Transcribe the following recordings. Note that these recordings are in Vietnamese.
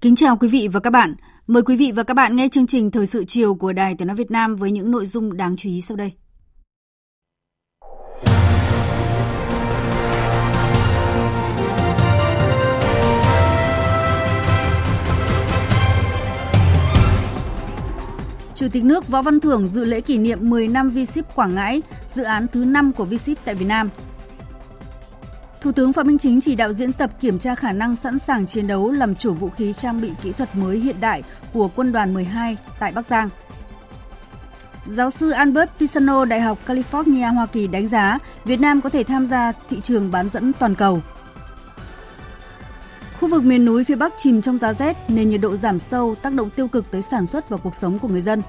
Kính chào quý vị và các bạn. Mời quý vị và các bạn nghe chương trình Thời sự chiều của Đài Tiếng Nói Việt Nam với những nội dung đáng chú ý sau đây. Chủ tịch nước Võ Văn Thưởng dự lễ kỷ niệm 10 năm V-Ship Quảng Ngãi, dự án thứ 5 của V-Ship tại Việt Nam. Thủ tướng Phạm Minh Chính chỉ đạo diễn tập kiểm tra khả năng sẵn sàng chiến đấu làm chủ vũ khí trang bị kỹ thuật mới hiện đại của Quân đoàn 12 tại Bắc Giang. Giáo sư Albert Pisano, Đại học California, Hoa Kỳ đánh giá Việt Nam có thể tham gia thị trường bán dẫn toàn cầu. Khu vực miền núi phía Bắc chìm trong giá rét nên nhiệt độ giảm sâu tác động tiêu cực tới sản xuất và cuộc sống của người dân.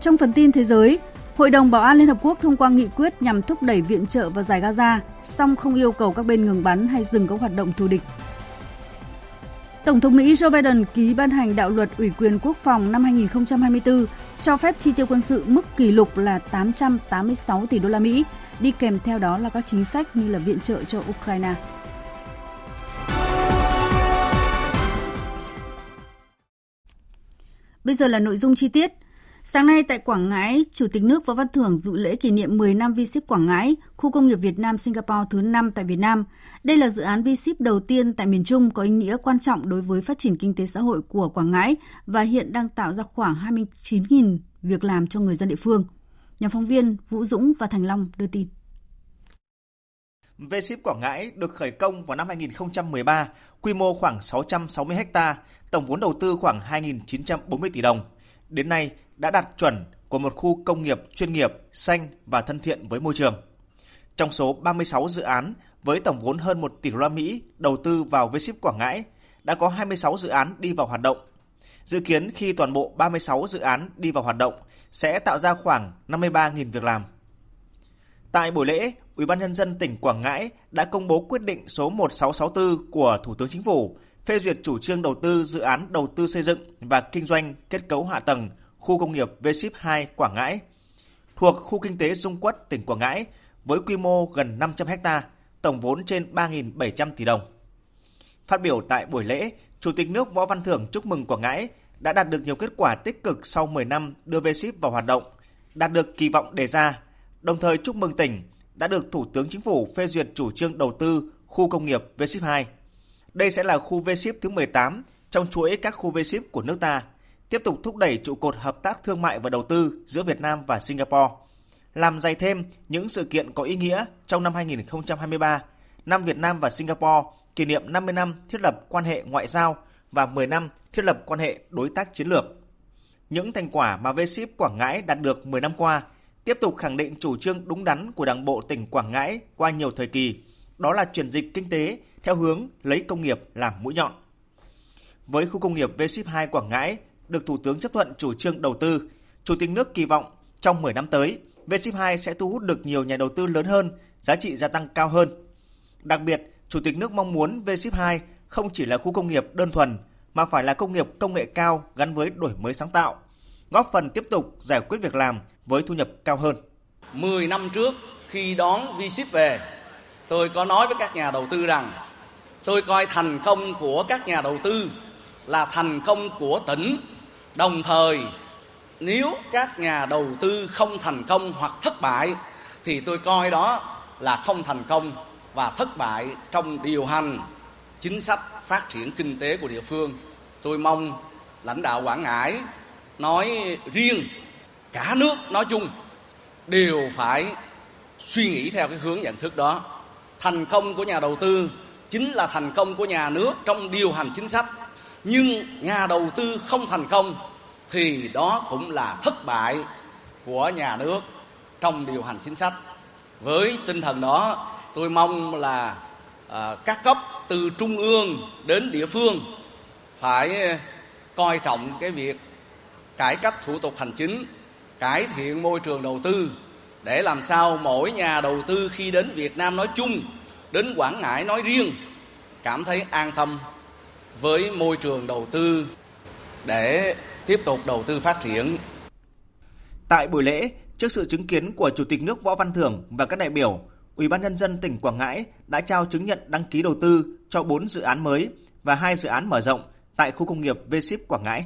Trong phần tin thế giới, Hội đồng Bảo an Liên Hợp Quốc thông qua nghị quyết nhằm thúc đẩy viện trợ vào giải Gaza, song không yêu cầu các bên ngừng bắn hay dừng các hoạt động thù địch. Tổng thống Mỹ Joe Biden ký ban hành đạo luật ủy quyền quốc phòng năm 2024 cho phép chi tiêu quân sự mức kỷ lục là 886 tỷ đô la Mỹ, đi kèm theo đó là các chính sách như là viện trợ cho Ukraine. Bây giờ là nội dung chi tiết. Sáng nay tại Quảng Ngãi, Chủ tịch nước Võ Văn Thưởng dự lễ kỷ niệm 10 năm V-Ship Quảng Ngãi, khu công nghiệp Việt Nam Singapore thứ 5 tại Việt Nam. Đây là dự án V-Ship đầu tiên tại miền Trung có ý nghĩa quan trọng đối với phát triển kinh tế xã hội của Quảng Ngãi và hiện đang tạo ra khoảng 29.000 việc làm cho người dân địa phương. Nhóm phóng viên Vũ Dũng và Thành Long đưa tin. V-Ship Quảng Ngãi được khởi công vào năm 2013, quy mô khoảng 660 ha, tổng vốn đầu tư khoảng 2.940 tỷ đồng. Đến nay, đã đạt chuẩn của một khu công nghiệp chuyên nghiệp, xanh và thân thiện với môi trường. Trong số 36 dự án với tổng vốn hơn 1 tỷ đô la Mỹ đầu tư vào V-Ship Quảng Ngãi, đã có 26 dự án đi vào hoạt động. Dự kiến khi toàn bộ 36 dự án đi vào hoạt động sẽ tạo ra khoảng 53.000 việc làm. Tại buổi lễ, Ủy ban nhân dân tỉnh Quảng Ngãi đã công bố quyết định số 1664 của Thủ tướng Chính phủ phê duyệt chủ trương đầu tư dự án đầu tư xây dựng và kinh doanh kết cấu hạ tầng khu công nghiệp V-Ship 2 Quảng Ngãi, thuộc khu kinh tế Dung Quất, tỉnh Quảng Ngãi, với quy mô gần 500 ha, tổng vốn trên 3.700 tỷ đồng. Phát biểu tại buổi lễ, Chủ tịch nước Võ Văn Thưởng chúc mừng Quảng Ngãi đã đạt được nhiều kết quả tích cực sau 10 năm đưa V-Ship vào hoạt động, đạt được kỳ vọng đề ra, đồng thời chúc mừng tỉnh đã được Thủ tướng Chính phủ phê duyệt chủ trương đầu tư khu công nghiệp V-Ship 2. Đây sẽ là khu V-Ship thứ 18 trong chuỗi các khu V-Ship của nước ta – tiếp tục thúc đẩy trụ cột hợp tác thương mại và đầu tư giữa Việt Nam và Singapore, làm dày thêm những sự kiện có ý nghĩa trong năm 2023, năm Việt Nam và Singapore kỷ niệm 50 năm thiết lập quan hệ ngoại giao và 10 năm thiết lập quan hệ đối tác chiến lược. Những thành quả mà V-Ship Quảng Ngãi đạt được 10 năm qua tiếp tục khẳng định chủ trương đúng đắn của Đảng bộ tỉnh Quảng Ngãi qua nhiều thời kỳ, đó là chuyển dịch kinh tế theo hướng lấy công nghiệp làm mũi nhọn. Với khu công nghiệp V-Ship 2 Quảng Ngãi được Thủ tướng chấp thuận chủ trương đầu tư, Chủ tịch nước kỳ vọng trong 10 năm tới, V-Ship2 sẽ thu hút được nhiều nhà đầu tư lớn hơn, giá trị gia tăng cao hơn. Đặc biệt, Chủ tịch nước mong muốn V-Ship2 không chỉ là khu công nghiệp đơn thuần, mà phải là công nghiệp công nghệ cao gắn với đổi mới sáng tạo, góp phần tiếp tục giải quyết việc làm với thu nhập cao hơn. 10 năm trước khi đón V-Ship về, tôi có nói với các nhà đầu tư rằng tôi coi thành công của các nhà đầu tư là thành công của tỉnh đồng thời, nếu các nhà đầu tư không thành công hoặc thất bại, thì tôi coi đó là không thành công và thất bại trong điều hành chính sách phát triển kinh tế của địa phương. Tôi mong lãnh đạo quảng ngãi nói riêng, cả nước nói chung đều phải suy nghĩ theo cái hướng nhận thức đó. Thành công của nhà đầu tư chính là thành công của nhà nước trong điều hành chính sách nhưng nhà đầu tư không thành công thì đó cũng là thất bại của nhà nước trong điều hành chính sách. Với tinh thần đó tôi mong là à, các cấp từ trung ương đến địa phương phải à, coi trọng cái việc cải cách thủ tục hành chính cải thiện môi trường đầu tư để làm sao mỗi nhà đầu tư khi đến Việt Nam nói chung đến Quảng Ngãi nói riêng cảm thấy an tâm với môi trường đầu tư để tiếp tục đầu tư phát triển. Tại buổi lễ, trước sự chứng kiến của Chủ tịch nước Võ Văn Thưởng và các đại biểu, Ủy ban nhân dân tỉnh Quảng Ngãi đã trao chứng nhận đăng ký đầu tư cho 4 dự án mới và 2 dự án mở rộng tại khu công nghiệp V-Ship Quảng Ngãi.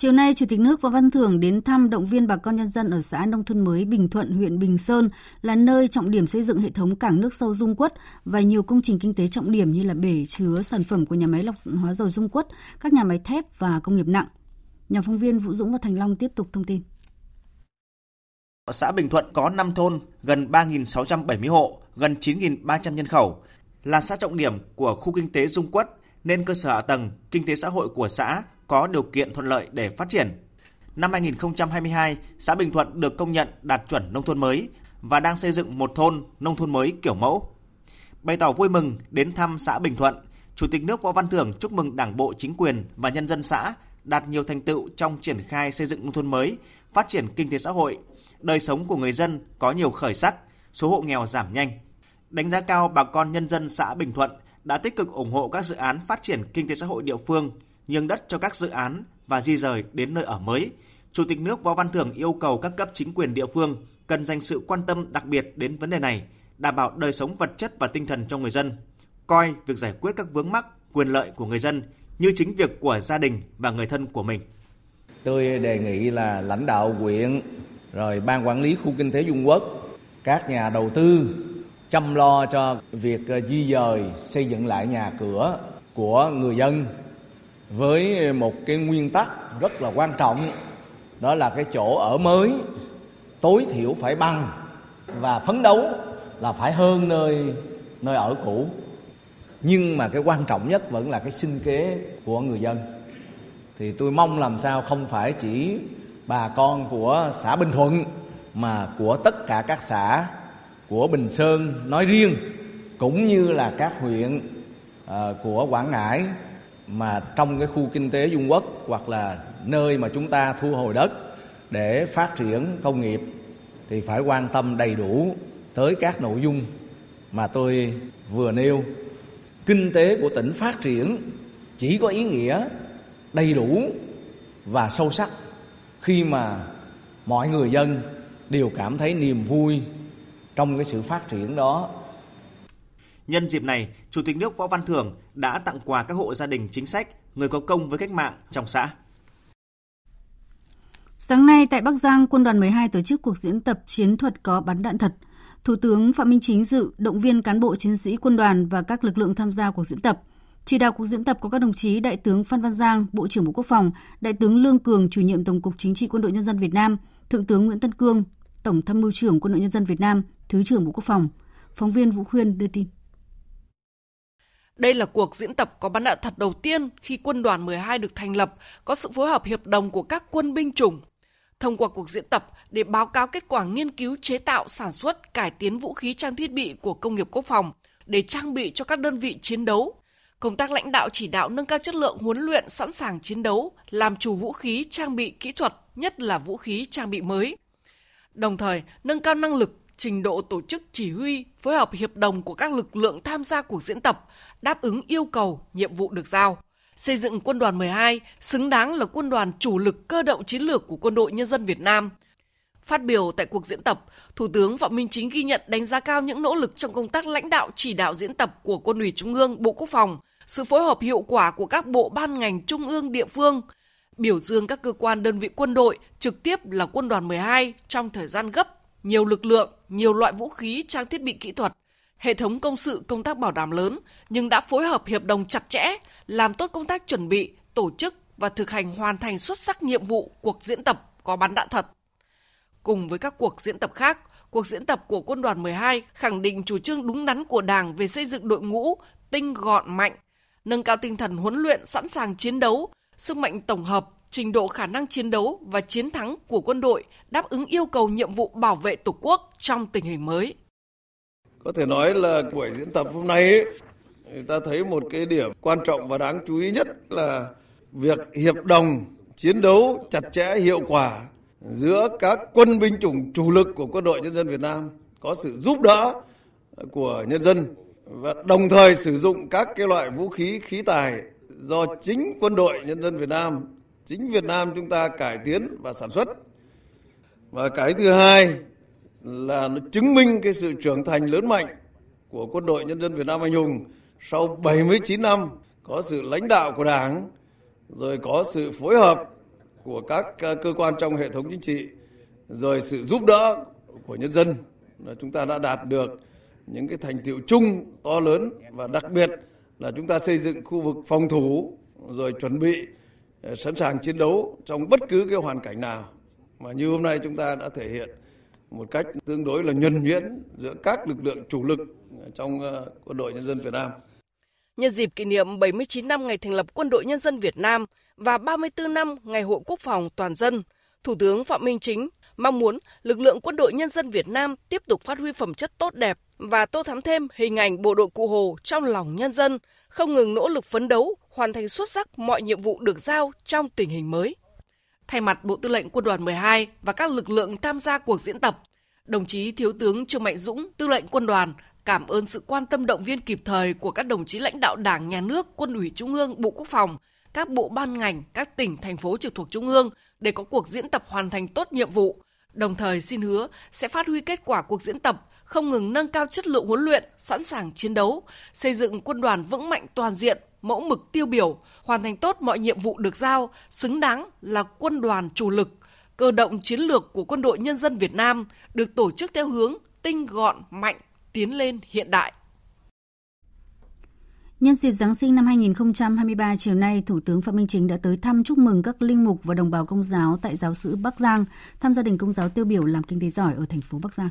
Chiều nay, Chủ tịch nước Võ Văn Thưởng đến thăm động viên bà con nhân dân ở xã nông thôn mới Bình Thuận, huyện Bình Sơn là nơi trọng điểm xây dựng hệ thống cảng nước sâu Dung Quất và nhiều công trình kinh tế trọng điểm như là bể chứa sản phẩm của nhà máy lọc hóa dầu Dung Quất, các nhà máy thép và công nghiệp nặng. Nhà phóng viên Vũ Dũng và Thành Long tiếp tục thông tin. Xã Bình Thuận có 5 thôn, gần 3.670 hộ, gần 9.300 nhân khẩu, là xã trọng điểm của khu kinh tế Dung Quất nên cơ sở hạ tầng, kinh tế xã hội của xã có điều kiện thuận lợi để phát triển. Năm 2022, xã Bình Thuận được công nhận đạt chuẩn nông thôn mới và đang xây dựng một thôn nông thôn mới kiểu mẫu. Bày tỏ vui mừng đến thăm xã Bình Thuận, Chủ tịch nước Võ Văn Thưởng chúc mừng Đảng bộ, chính quyền và nhân dân xã đạt nhiều thành tựu trong triển khai xây dựng nông thôn mới, phát triển kinh tế xã hội, đời sống của người dân có nhiều khởi sắc, số hộ nghèo giảm nhanh. Đánh giá cao bà con nhân dân xã Bình Thuận đã tích cực ủng hộ các dự án phát triển kinh tế xã hội địa phương, nhường đất cho các dự án và di rời đến nơi ở mới. Chủ tịch nước Võ Văn Thưởng yêu cầu các cấp chính quyền địa phương cần dành sự quan tâm đặc biệt đến vấn đề này, đảm bảo đời sống vật chất và tinh thần cho người dân, coi việc giải quyết các vướng mắc, quyền lợi của người dân như chính việc của gia đình và người thân của mình. Tôi đề nghị là lãnh đạo huyện, rồi ban quản lý khu kinh tế Dung Quốc, các nhà đầu tư chăm lo cho việc ờ, di dời, xây dựng lại nhà cửa của người dân với một cái nguyên tắc rất là quan trọng, đó là cái chỗ ở mới, tối thiểu phải bằng và phấn đấu là phải hơn nơi nơi ở cũ. Nhưng mà cái quan trọng nhất vẫn là cái sinh kế của người dân. Thì tôi mong làm sao không phải chỉ bà con của xã Bình Thuận mà của tất cả các xã của Bình Sơn nói riêng cũng như là các huyện à, của Quảng Ngãi mà trong cái khu kinh tế Dung Quốc hoặc là nơi mà chúng ta thu hồi đất để phát triển công nghiệp thì phải quan tâm đầy đủ tới các nội dung mà tôi vừa nêu. Kinh tế của tỉnh phát triển chỉ có ý nghĩa đầy đủ và sâu sắc khi mà mọi người dân đều cảm thấy niềm vui trong cái sự phát triển đó. Nhân dịp này, Chủ tịch nước Võ Văn Thưởng đã tặng quà các hộ gia đình chính sách, người có công với cách mạng trong xã. Sáng nay tại Bắc Giang, Quân đoàn 12 tổ chức cuộc diễn tập chiến thuật có bắn đạn thật. Thủ tướng Phạm Minh Chính dự động viên cán bộ chiến sĩ quân đoàn và các lực lượng tham gia cuộc diễn tập. Chỉ đạo cuộc diễn tập có các đồng chí Đại tướng Phan Văn Giang, Bộ trưởng Bộ Quốc phòng, Đại tướng Lương Cường, Chủ nhiệm Tổng cục Chính trị Quân đội Nhân dân Việt Nam, Thượng tướng Nguyễn Tân Cương, Tổng tham mưu trưởng Quân đội Nhân dân Việt Nam, Thứ trưởng Bộ Quốc phòng. Phóng viên Vũ Khuyên đưa tin. Đây là cuộc diễn tập có bắn đạn thật đầu tiên khi quân đoàn 12 được thành lập, có sự phối hợp hiệp đồng của các quân binh chủng. Thông qua cuộc diễn tập để báo cáo kết quả nghiên cứu chế tạo, sản xuất, cải tiến vũ khí trang thiết bị của công nghiệp quốc phòng để trang bị cho các đơn vị chiến đấu. Công tác lãnh đạo chỉ đạo nâng cao chất lượng huấn luyện sẵn sàng chiến đấu, làm chủ vũ khí trang bị kỹ thuật, nhất là vũ khí trang bị mới. Đồng thời, nâng cao năng lực trình độ tổ chức chỉ huy, phối hợp hiệp đồng của các lực lượng tham gia cuộc diễn tập, đáp ứng yêu cầu, nhiệm vụ được giao. Xây dựng quân đoàn 12 xứng đáng là quân đoàn chủ lực cơ động chiến lược của quân đội nhân dân Việt Nam. Phát biểu tại cuộc diễn tập, Thủ tướng Phạm Minh Chính ghi nhận đánh giá cao những nỗ lực trong công tác lãnh đạo chỉ đạo diễn tập của Quân ủy Trung ương, Bộ Quốc phòng, sự phối hợp hiệu quả của các bộ ban ngành trung ương địa phương, biểu dương các cơ quan đơn vị quân đội trực tiếp là quân đoàn 12 trong thời gian gấp nhiều lực lượng, nhiều loại vũ khí, trang thiết bị kỹ thuật, hệ thống công sự công tác bảo đảm lớn nhưng đã phối hợp hiệp đồng chặt chẽ, làm tốt công tác chuẩn bị, tổ chức và thực hành hoàn thành xuất sắc nhiệm vụ cuộc diễn tập có bắn đạn thật. Cùng với các cuộc diễn tập khác, cuộc diễn tập của Quân đoàn 12 khẳng định chủ trương đúng đắn của Đảng về xây dựng đội ngũ tinh gọn mạnh, nâng cao tinh thần huấn luyện sẵn sàng chiến đấu, sức mạnh tổng hợp, trình độ khả năng chiến đấu và chiến thắng của quân đội đáp ứng yêu cầu nhiệm vụ bảo vệ Tổ quốc trong tình hình mới. Có thể nói là buổi diễn tập hôm nay ấy, ta thấy một cái điểm quan trọng và đáng chú ý nhất là việc hiệp đồng chiến đấu chặt chẽ hiệu quả giữa các quân binh chủng chủ lực của quân đội nhân dân Việt Nam có sự giúp đỡ của nhân dân và đồng thời sử dụng các cái loại vũ khí khí tài do chính quân đội nhân dân Việt Nam, chính Việt Nam chúng ta cải tiến và sản xuất. Và cái thứ hai là nó chứng minh cái sự trưởng thành lớn mạnh của quân đội nhân dân Việt Nam anh hùng sau 79 năm có sự lãnh đạo của Đảng, rồi có sự phối hợp của các à, cơ quan trong hệ thống chính trị, rồi sự giúp đỡ của nhân dân là chúng ta đã đạt được những cái thành tiệu chung to lớn và đặc biệt là chúng ta xây dựng khu vực phòng thủ rồi chuẩn bị ờ, sẵn sàng chiến đấu trong bất cứ cái hoàn cảnh nào mà như hôm nay chúng ta đã thể hiện một cách tương đối là nhuần nhuyễn giữa các lực lượng chủ lực trong ờ, quân đội nhân dân Việt Nam. Nhân dịp kỷ niệm 79 năm ngày thành lập Quân đội Nhân dân Việt Nam và 34 năm Ngày hội Quốc phòng toàn dân, Thủ tướng Phạm Minh Chính mong muốn lực lượng Quân đội Nhân dân Việt Nam tiếp tục phát huy phẩm chất tốt đẹp và tô thắm thêm hình ảnh bộ đội Cụ Hồ trong lòng nhân dân, không ngừng nỗ lực phấn đấu, hoàn thành xuất sắc mọi nhiệm vụ được giao trong tình hình mới. Thay mặt Bộ Tư lệnh Quân đoàn 12 và các lực lượng tham gia cuộc diễn tập, đồng chí Thiếu tướng Trương Mạnh Dũng, Tư lệnh Quân đoàn cảm ơn sự quan tâm động viên kịp thời của các đồng chí lãnh đạo Đảng, Nhà nước, Quân ủy Trung ương, Bộ Quốc phòng, các bộ ban ngành, các tỉnh, thành phố trực thuộc Trung ương để có cuộc diễn tập hoàn thành tốt nhiệm vụ. Đồng thời xin hứa sẽ phát huy kết quả cuộc diễn tập, không ngừng nâng cao chất lượng huấn luyện, sẵn sàng chiến đấu, xây dựng quân đoàn vững mạnh toàn diện, mẫu mực tiêu biểu, hoàn thành tốt mọi nhiệm vụ được giao, xứng đáng là quân đoàn chủ lực, cơ động chiến lược của quân đội nhân dân Việt Nam được tổ chức theo hướng tinh gọn, mạnh, tiến lên hiện đại. Nhân dịp Giáng sinh năm 2023 chiều nay, Thủ tướng Phạm Minh Chính đã tới thăm chúc mừng các linh mục và đồng bào công giáo tại giáo sứ Bắc Giang, thăm gia đình công giáo tiêu biểu làm kinh tế giỏi ở thành phố Bắc Giang.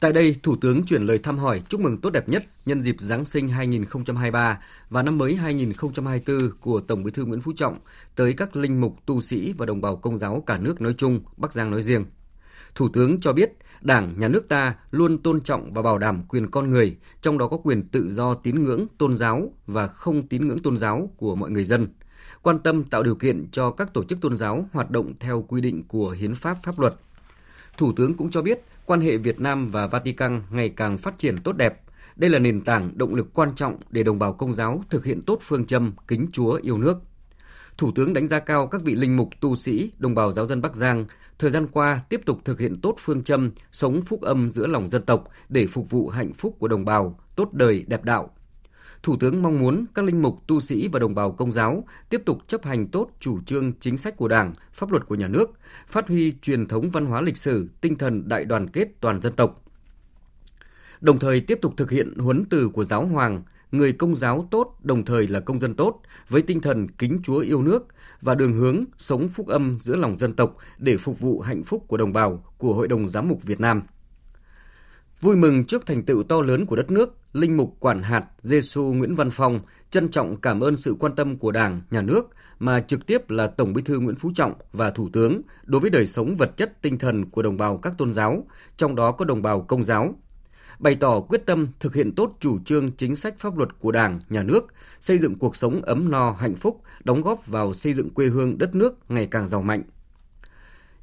Tại đây, Thủ tướng chuyển lời thăm hỏi chúc mừng tốt đẹp nhất nhân dịp Giáng sinh 2023 và năm mới 2024 của Tổng Bí thư Nguyễn Phú Trọng tới các linh mục, tu sĩ và đồng bào công giáo cả nước nói chung, Bắc Giang nói riêng. Thủ tướng cho biết Đảng, Nhà nước ta luôn tôn trọng và bảo đảm quyền con người, trong đó có quyền tự do tín ngưỡng, tôn giáo và không tín ngưỡng tôn giáo của mọi người dân. Quan tâm tạo điều kiện cho các tổ chức tôn giáo hoạt động theo quy định của hiến pháp pháp luật. Thủ tướng cũng cho biết quan hệ Việt Nam và Vatican ngày càng phát triển tốt đẹp. Đây là nền tảng động lực quan trọng để đồng bào công giáo thực hiện tốt phương châm kính Chúa yêu nước. Thủ tướng đánh giá cao các vị linh mục tu sĩ, đồng bào giáo dân Bắc Giang thời gian qua tiếp tục thực hiện tốt phương châm sống phúc âm giữa lòng dân tộc để phục vụ hạnh phúc của đồng bào, tốt đời đẹp đạo. Thủ tướng mong muốn các linh mục, tu sĩ và đồng bào công giáo tiếp tục chấp hành tốt chủ trương chính sách của Đảng, pháp luật của nhà nước, phát huy truyền thống văn hóa lịch sử, tinh thần đại đoàn kết toàn dân tộc. Đồng thời tiếp tục thực hiện huấn từ của giáo hoàng, người công giáo tốt đồng thời là công dân tốt với tinh thần kính Chúa yêu nước và đường hướng sống phúc âm giữa lòng dân tộc để phục vụ hạnh phúc của đồng bào của Hội đồng Giám mục Việt Nam. Vui mừng trước thành tựu to lớn của đất nước, Linh mục Quản hạt Giêsu Nguyễn Văn Phong trân trọng cảm ơn sự quan tâm của Đảng, Nhà nước mà trực tiếp là Tổng Bí thư Nguyễn Phú Trọng và Thủ tướng đối với đời sống vật chất tinh thần của đồng bào các tôn giáo, trong đó có đồng bào công giáo, bày tỏ quyết tâm thực hiện tốt chủ trương chính sách pháp luật của Đảng, Nhà nước, xây dựng cuộc sống ấm no, hạnh phúc, đóng góp vào xây dựng quê hương đất nước ngày càng giàu mạnh.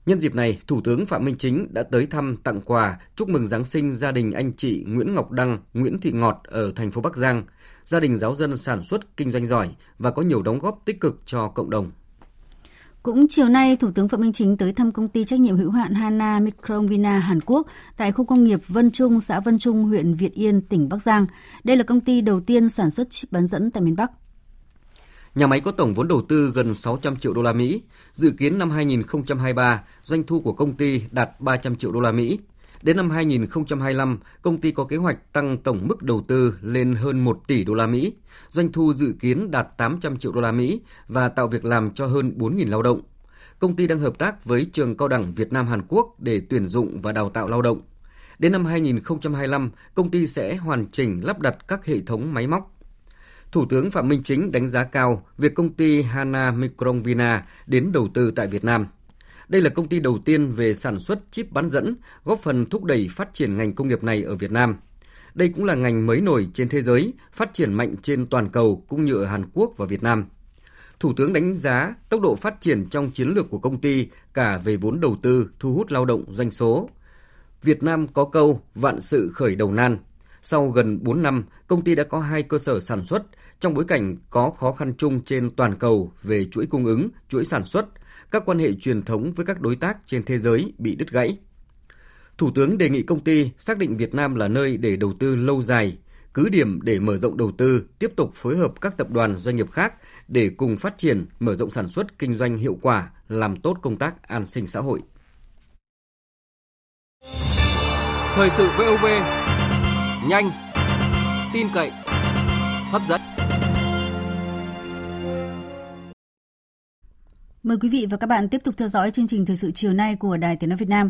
Nhân dịp này, Thủ tướng Phạm Minh Chính đã tới thăm tặng quà chúc mừng Giáng sinh gia đình anh chị Nguyễn Ngọc Đăng, Nguyễn Thị Ngọt ở thành phố Bắc Giang, gia đình giáo dân sản xuất kinh doanh giỏi và có nhiều đóng góp tích cực cho cộng đồng. Cũng chiều nay, Thủ tướng Phạm Minh Chính tới thăm công ty trách nhiệm hữu hạn Hana Microvina Hàn Quốc tại khu công nghiệp Vân Trung, xã Vân Trung, huyện Việt Yên, tỉnh Bắc Giang. Đây là công ty đầu tiên sản xuất chip bán dẫn tại miền Bắc. Nhà máy có tổng vốn đầu tư gần 600 triệu đô la Mỹ. Dự kiến năm 2023, doanh thu của công ty đạt 300 triệu đô la Mỹ. Đến năm 2025, công ty có kế hoạch tăng tổng mức đầu tư lên hơn 1 tỷ đô la Mỹ. Doanh thu dự kiến đạt 800 triệu đô la Mỹ và tạo việc làm cho hơn 4.000 lao động. Công ty đang hợp tác với trường cao đẳng Việt Nam Hàn Quốc để tuyển dụng và đào tạo lao động. Đến năm 2025, công ty sẽ hoàn chỉnh lắp đặt các hệ thống máy móc. Thủ tướng Phạm Minh Chính đánh giá cao việc công ty Hana Microvina đến đầu tư tại Việt Nam. Đây là công ty đầu tiên về sản xuất chip bán dẫn, góp phần thúc đẩy phát triển ngành công nghiệp này ở Việt Nam. Đây cũng là ngành mới nổi trên thế giới, phát triển mạnh trên toàn cầu cũng như ở Hàn Quốc và Việt Nam. Thủ tướng đánh giá tốc độ phát triển trong chiến lược của công ty cả về vốn đầu tư, thu hút lao động, doanh số. Việt Nam có câu vạn sự khởi đầu nan. Sau gần 4 năm, công ty đã có hai cơ sở sản xuất trong bối cảnh có khó khăn chung trên toàn cầu về chuỗi cung ứng, chuỗi sản xuất, các quan hệ truyền thống với các đối tác trên thế giới bị đứt gãy. Thủ tướng đề nghị công ty xác định Việt Nam là nơi để đầu tư lâu dài, cứ điểm để mở rộng đầu tư, tiếp tục phối hợp các tập đoàn doanh nghiệp khác để cùng phát triển, mở rộng sản xuất kinh doanh hiệu quả, làm tốt công tác an sinh xã hội. Thời sự VOV nhanh, tin cậy, hấp dẫn. Mời quý vị và các bạn tiếp tục theo dõi chương trình thời sự chiều nay của Đài Tiếng nói Việt Nam.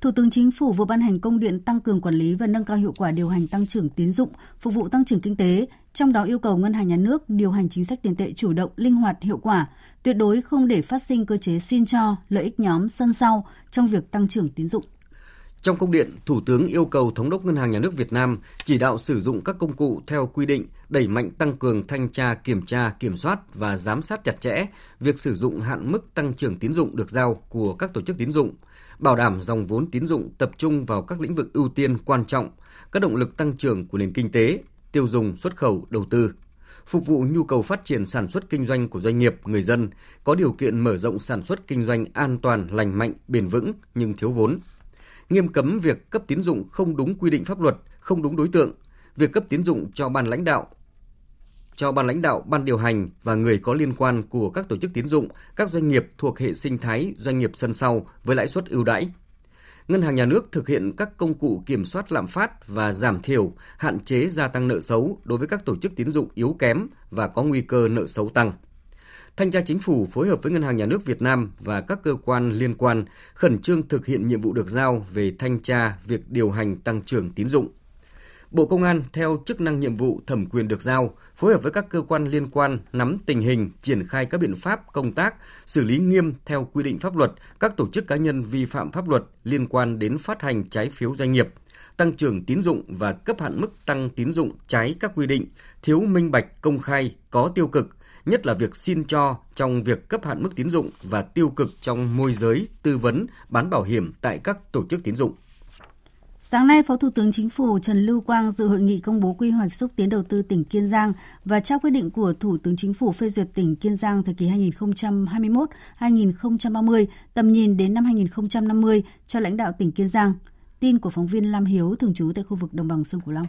Thủ tướng Chính phủ vừa ban hành công điện tăng cường quản lý và nâng cao hiệu quả điều hành tăng trưởng tín dụng, phục vụ tăng trưởng kinh tế, trong đó yêu cầu Ngân hàng Nhà nước điều hành chính sách tiền tệ chủ động, linh hoạt, hiệu quả, tuyệt đối không để phát sinh cơ chế xin cho, lợi ích nhóm sân sau trong việc tăng trưởng tín dụng. Trong công điện, Thủ tướng yêu cầu Thống đốc Ngân hàng Nhà nước Việt Nam chỉ đạo sử dụng các công cụ theo quy định, đẩy mạnh tăng cường thanh tra, kiểm tra, kiểm soát và giám sát chặt chẽ việc sử dụng hạn mức tăng trưởng tín dụng được giao của các tổ chức tín dụng, bảo đảm dòng vốn tín dụng tập trung vào các lĩnh vực ưu tiên quan trọng, các động lực tăng trưởng của nền kinh tế, tiêu dùng, xuất khẩu, đầu tư phục vụ nhu cầu phát triển sản xuất kinh doanh của doanh nghiệp, người dân, có điều kiện mở rộng sản xuất kinh doanh an toàn, lành mạnh, bền vững nhưng thiếu vốn. Nghiêm cấm việc cấp tín dụng không đúng quy định pháp luật, không đúng đối tượng, việc cấp tín dụng cho ban lãnh đạo cho ban lãnh đạo, ban điều hành và người có liên quan của các tổ chức tín dụng, các doanh nghiệp thuộc hệ sinh thái doanh nghiệp sân sau với lãi suất ưu đãi. Ngân hàng nhà nước thực hiện các công cụ kiểm soát lạm phát và giảm thiểu, hạn chế gia tăng nợ xấu đối với các tổ chức tín dụng yếu kém và có nguy cơ nợ xấu tăng. Thanh tra Chính phủ phối hợp với Ngân hàng Nhà nước Việt Nam và các cơ quan liên quan khẩn trương thực hiện nhiệm vụ được giao về thanh tra việc điều hành tăng trưởng tín dụng. Bộ Công an theo chức năng nhiệm vụ thẩm quyền được giao, phối hợp với các cơ quan liên quan nắm tình hình, triển khai các biện pháp công tác, xử lý nghiêm theo quy định pháp luật các tổ chức cá nhân vi phạm pháp luật liên quan đến phát hành trái phiếu doanh nghiệp, tăng trưởng tín dụng và cấp hạn mức tăng tín dụng trái các quy định, thiếu minh bạch, công khai, có tiêu cực, nhất là việc xin cho trong việc cấp hạn mức tín dụng và tiêu cực trong môi giới, tư vấn, bán bảo hiểm tại các tổ chức tín dụng. Sáng nay, Phó Thủ tướng Chính phủ Trần Lưu Quang dự hội nghị công bố quy hoạch xúc tiến đầu tư tỉnh Kiên Giang và trao quyết định của Thủ tướng Chính phủ phê duyệt tỉnh Kiên Giang thời kỳ 2021-2030, tầm nhìn đến năm 2050 cho lãnh đạo tỉnh Kiên Giang. Tin của phóng viên Lam Hiếu thường trú tại khu vực đồng bằng sông Cửu Long.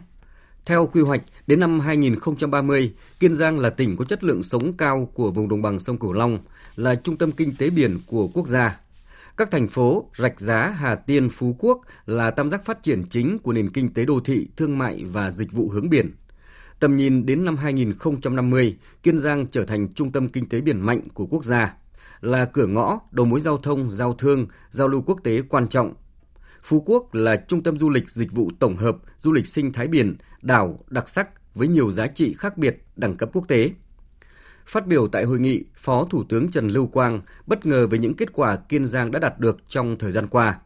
Theo quy hoạch, đến năm 2030, Kiên Giang là tỉnh có chất lượng sống cao của vùng đồng bằng sông Cửu Long, là trung tâm kinh tế biển của quốc gia. Các thành phố Rạch Giá, Hà Tiên, Phú Quốc là tam giác phát triển chính của nền kinh tế đô thị, thương mại và dịch vụ hướng biển. Tầm nhìn đến năm 2050, Kiên Giang trở thành trung tâm kinh tế biển mạnh của quốc gia, là cửa ngõ, đầu mối giao thông, giao thương, giao lưu quốc tế quan trọng Phú Quốc là trung tâm du lịch dịch vụ tổng hợp, du lịch sinh thái biển, đảo đặc sắc với nhiều giá trị khác biệt đẳng cấp quốc tế. Phát biểu tại hội nghị, Phó Thủ tướng Trần Lưu Quang bất ngờ về những kết quả Kiên Giang đã đạt được trong thời gian qua.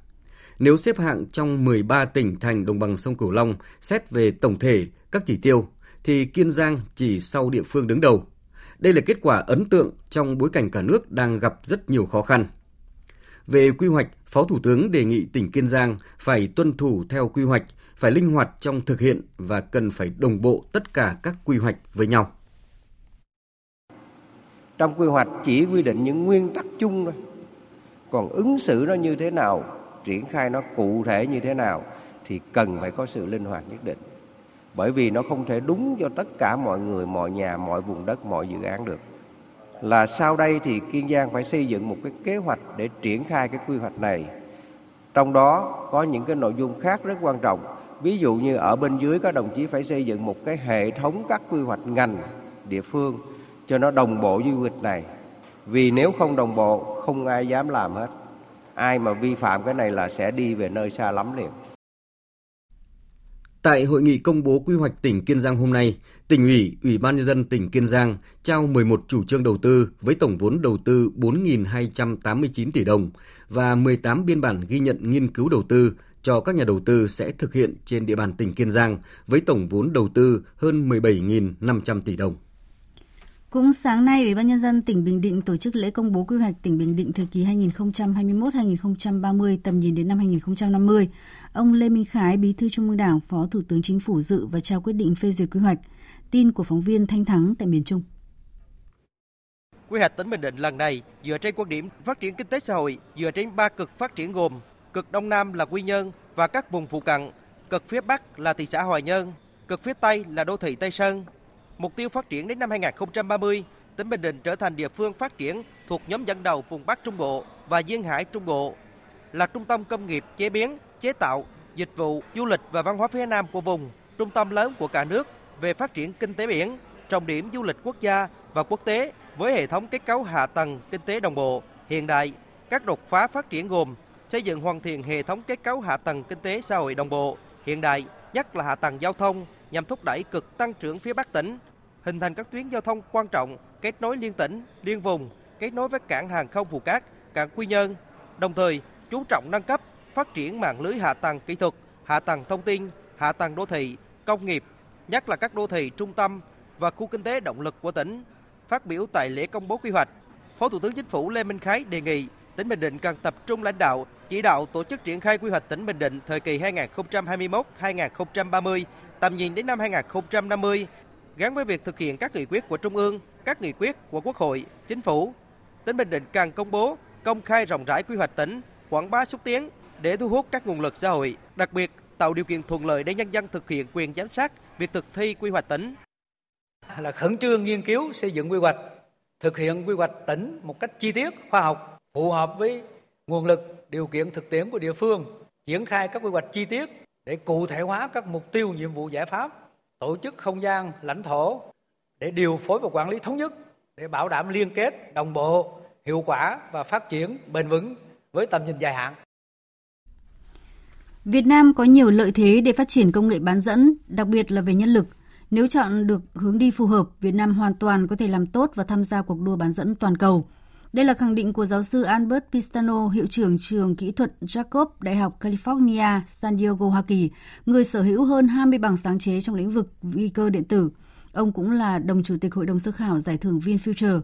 Nếu xếp hạng trong 13 tỉnh thành đồng bằng sông Cửu Long xét về tổng thể các chỉ tiêu, thì Kiên Giang chỉ sau địa phương đứng đầu. Đây là kết quả ấn tượng trong bối cảnh cả nước đang gặp rất nhiều khó khăn. Về quy hoạch, Phó Thủ tướng đề nghị tỉnh Kiên Giang phải tuân thủ theo quy hoạch, phải linh hoạt trong thực hiện và cần phải đồng bộ tất cả các quy hoạch với nhau. Trong quy hoạch chỉ quy định những nguyên tắc chung thôi. Còn ứng xử nó như thế nào, triển khai nó cụ thể như thế nào thì cần phải có sự linh hoạt nhất định. Bởi vì nó không thể đúng cho tất cả mọi người, mọi nhà, mọi vùng đất, mọi dự án được là sau đây thì Kiên Giang phải xây dựng một cái kế hoạch để triển khai cái quy hoạch này. Trong đó có những cái nội dung khác rất quan trọng. Ví dụ như ở bên dưới các đồng chí phải xây dựng một cái hệ thống các quy hoạch ngành địa phương cho nó đồng bộ với quy định này. Vì nếu không đồng bộ không ai dám làm hết. Ai mà vi phạm cái này là sẽ đi về nơi xa lắm liền. Tại hội nghị công bố quy hoạch tỉnh Kiên Giang hôm nay, tỉnh ủy, Ủy ban nhân dân tỉnh Kiên Giang trao 11 chủ trương đầu tư với tổng vốn đầu tư 4.289 tỷ đồng và 18 biên bản ghi nhận nghiên cứu đầu tư cho các nhà đầu tư sẽ thực hiện trên địa bàn tỉnh Kiên Giang với tổng vốn đầu tư hơn 17.500 tỷ đồng. Cũng sáng nay, Ủy ban Nhân dân tỉnh Bình Định tổ chức lễ công bố quy hoạch tỉnh Bình Định thời kỳ 2021-2030 tầm nhìn đến năm 2050. Ông Lê Minh Khái, Bí thư Trung ương Đảng, Phó Thủ tướng Chính phủ dự và trao quyết định phê duyệt quy hoạch. Tin của phóng viên Thanh Thắng tại miền Trung. Quy hoạch tỉnh Bình Định lần này dựa trên quan điểm phát triển kinh tế xã hội, dựa trên ba cực phát triển gồm cực Đông Nam là Quy Nhơn và các vùng phụ cận, cực phía Bắc là thị xã Hoài Nhơn, cực phía Tây là đô thị Tây Sơn. Mục tiêu phát triển đến năm 2030, tỉnh Bình Định trở thành địa phương phát triển thuộc nhóm dẫn đầu vùng Bắc Trung Bộ và duyên hải Trung Bộ, là trung tâm công nghiệp chế biến, chế tạo, dịch vụ, du lịch và văn hóa phía Nam của vùng, trung tâm lớn của cả nước về phát triển kinh tế biển, trọng điểm du lịch quốc gia và quốc tế với hệ thống kết cấu hạ tầng kinh tế đồng bộ, hiện đại. Các đột phá phát triển gồm xây dựng hoàn thiện hệ thống kết cấu hạ tầng kinh tế xã hội đồng bộ, hiện đại, nhất là hạ tầng giao thông nhằm thúc đẩy cực tăng trưởng phía Bắc tỉnh, hình thành các tuyến giao thông quan trọng kết nối liên tỉnh, liên vùng, kết nối với cảng hàng không Phù Cát, cảng Quy Nhơn, đồng thời chú trọng nâng cấp, phát triển mạng lưới hạ tầng kỹ thuật, hạ tầng thông tin, hạ tầng đô thị, công nghiệp, nhất là các đô thị trung tâm và khu kinh tế động lực của tỉnh. Phát biểu tại lễ công bố quy hoạch, Phó Thủ tướng Chính phủ Lê Minh Khái đề nghị tỉnh Bình Định cần tập trung lãnh đạo, chỉ đạo tổ chức triển khai quy hoạch tỉnh Bình Định thời kỳ 2021-2030, tầm nhìn đến năm 2050, gắn với việc thực hiện các nghị quyết của Trung ương, các nghị quyết của Quốc hội, Chính phủ. Tỉnh Bình Định càng công bố, công khai rộng rãi quy hoạch tỉnh, quảng bá xúc tiến để thu hút các nguồn lực xã hội, đặc biệt tạo điều kiện thuận lợi để nhân dân thực hiện quyền giám sát việc thực thi quy hoạch tỉnh. Là khẩn trương nghiên cứu xây dựng quy hoạch, thực hiện quy hoạch tỉnh một cách chi tiết, khoa học, phù hợp với nguồn lực, điều kiện thực tiễn của địa phương, triển khai các quy hoạch chi tiết để cụ thể hóa các mục tiêu, nhiệm vụ, giải pháp, tổ chức không gian, lãnh thổ để điều phối và quản lý thống nhất để bảo đảm liên kết, đồng bộ, hiệu quả và phát triển bền vững với tầm nhìn dài hạn. Việt Nam có nhiều lợi thế để phát triển công nghệ bán dẫn, đặc biệt là về nhân lực. Nếu chọn được hướng đi phù hợp, Việt Nam hoàn toàn có thể làm tốt và tham gia cuộc đua bán dẫn toàn cầu. Đây là khẳng định của giáo sư Albert Pistano, hiệu trưởng trường kỹ thuật Jacob, Đại học California, San Diego, Hoa Kỳ, người sở hữu hơn 20 bằng sáng chế trong lĩnh vực vi cơ điện tử. Ông cũng là đồng chủ tịch hội đồng sơ khảo giải thưởng VinFuture.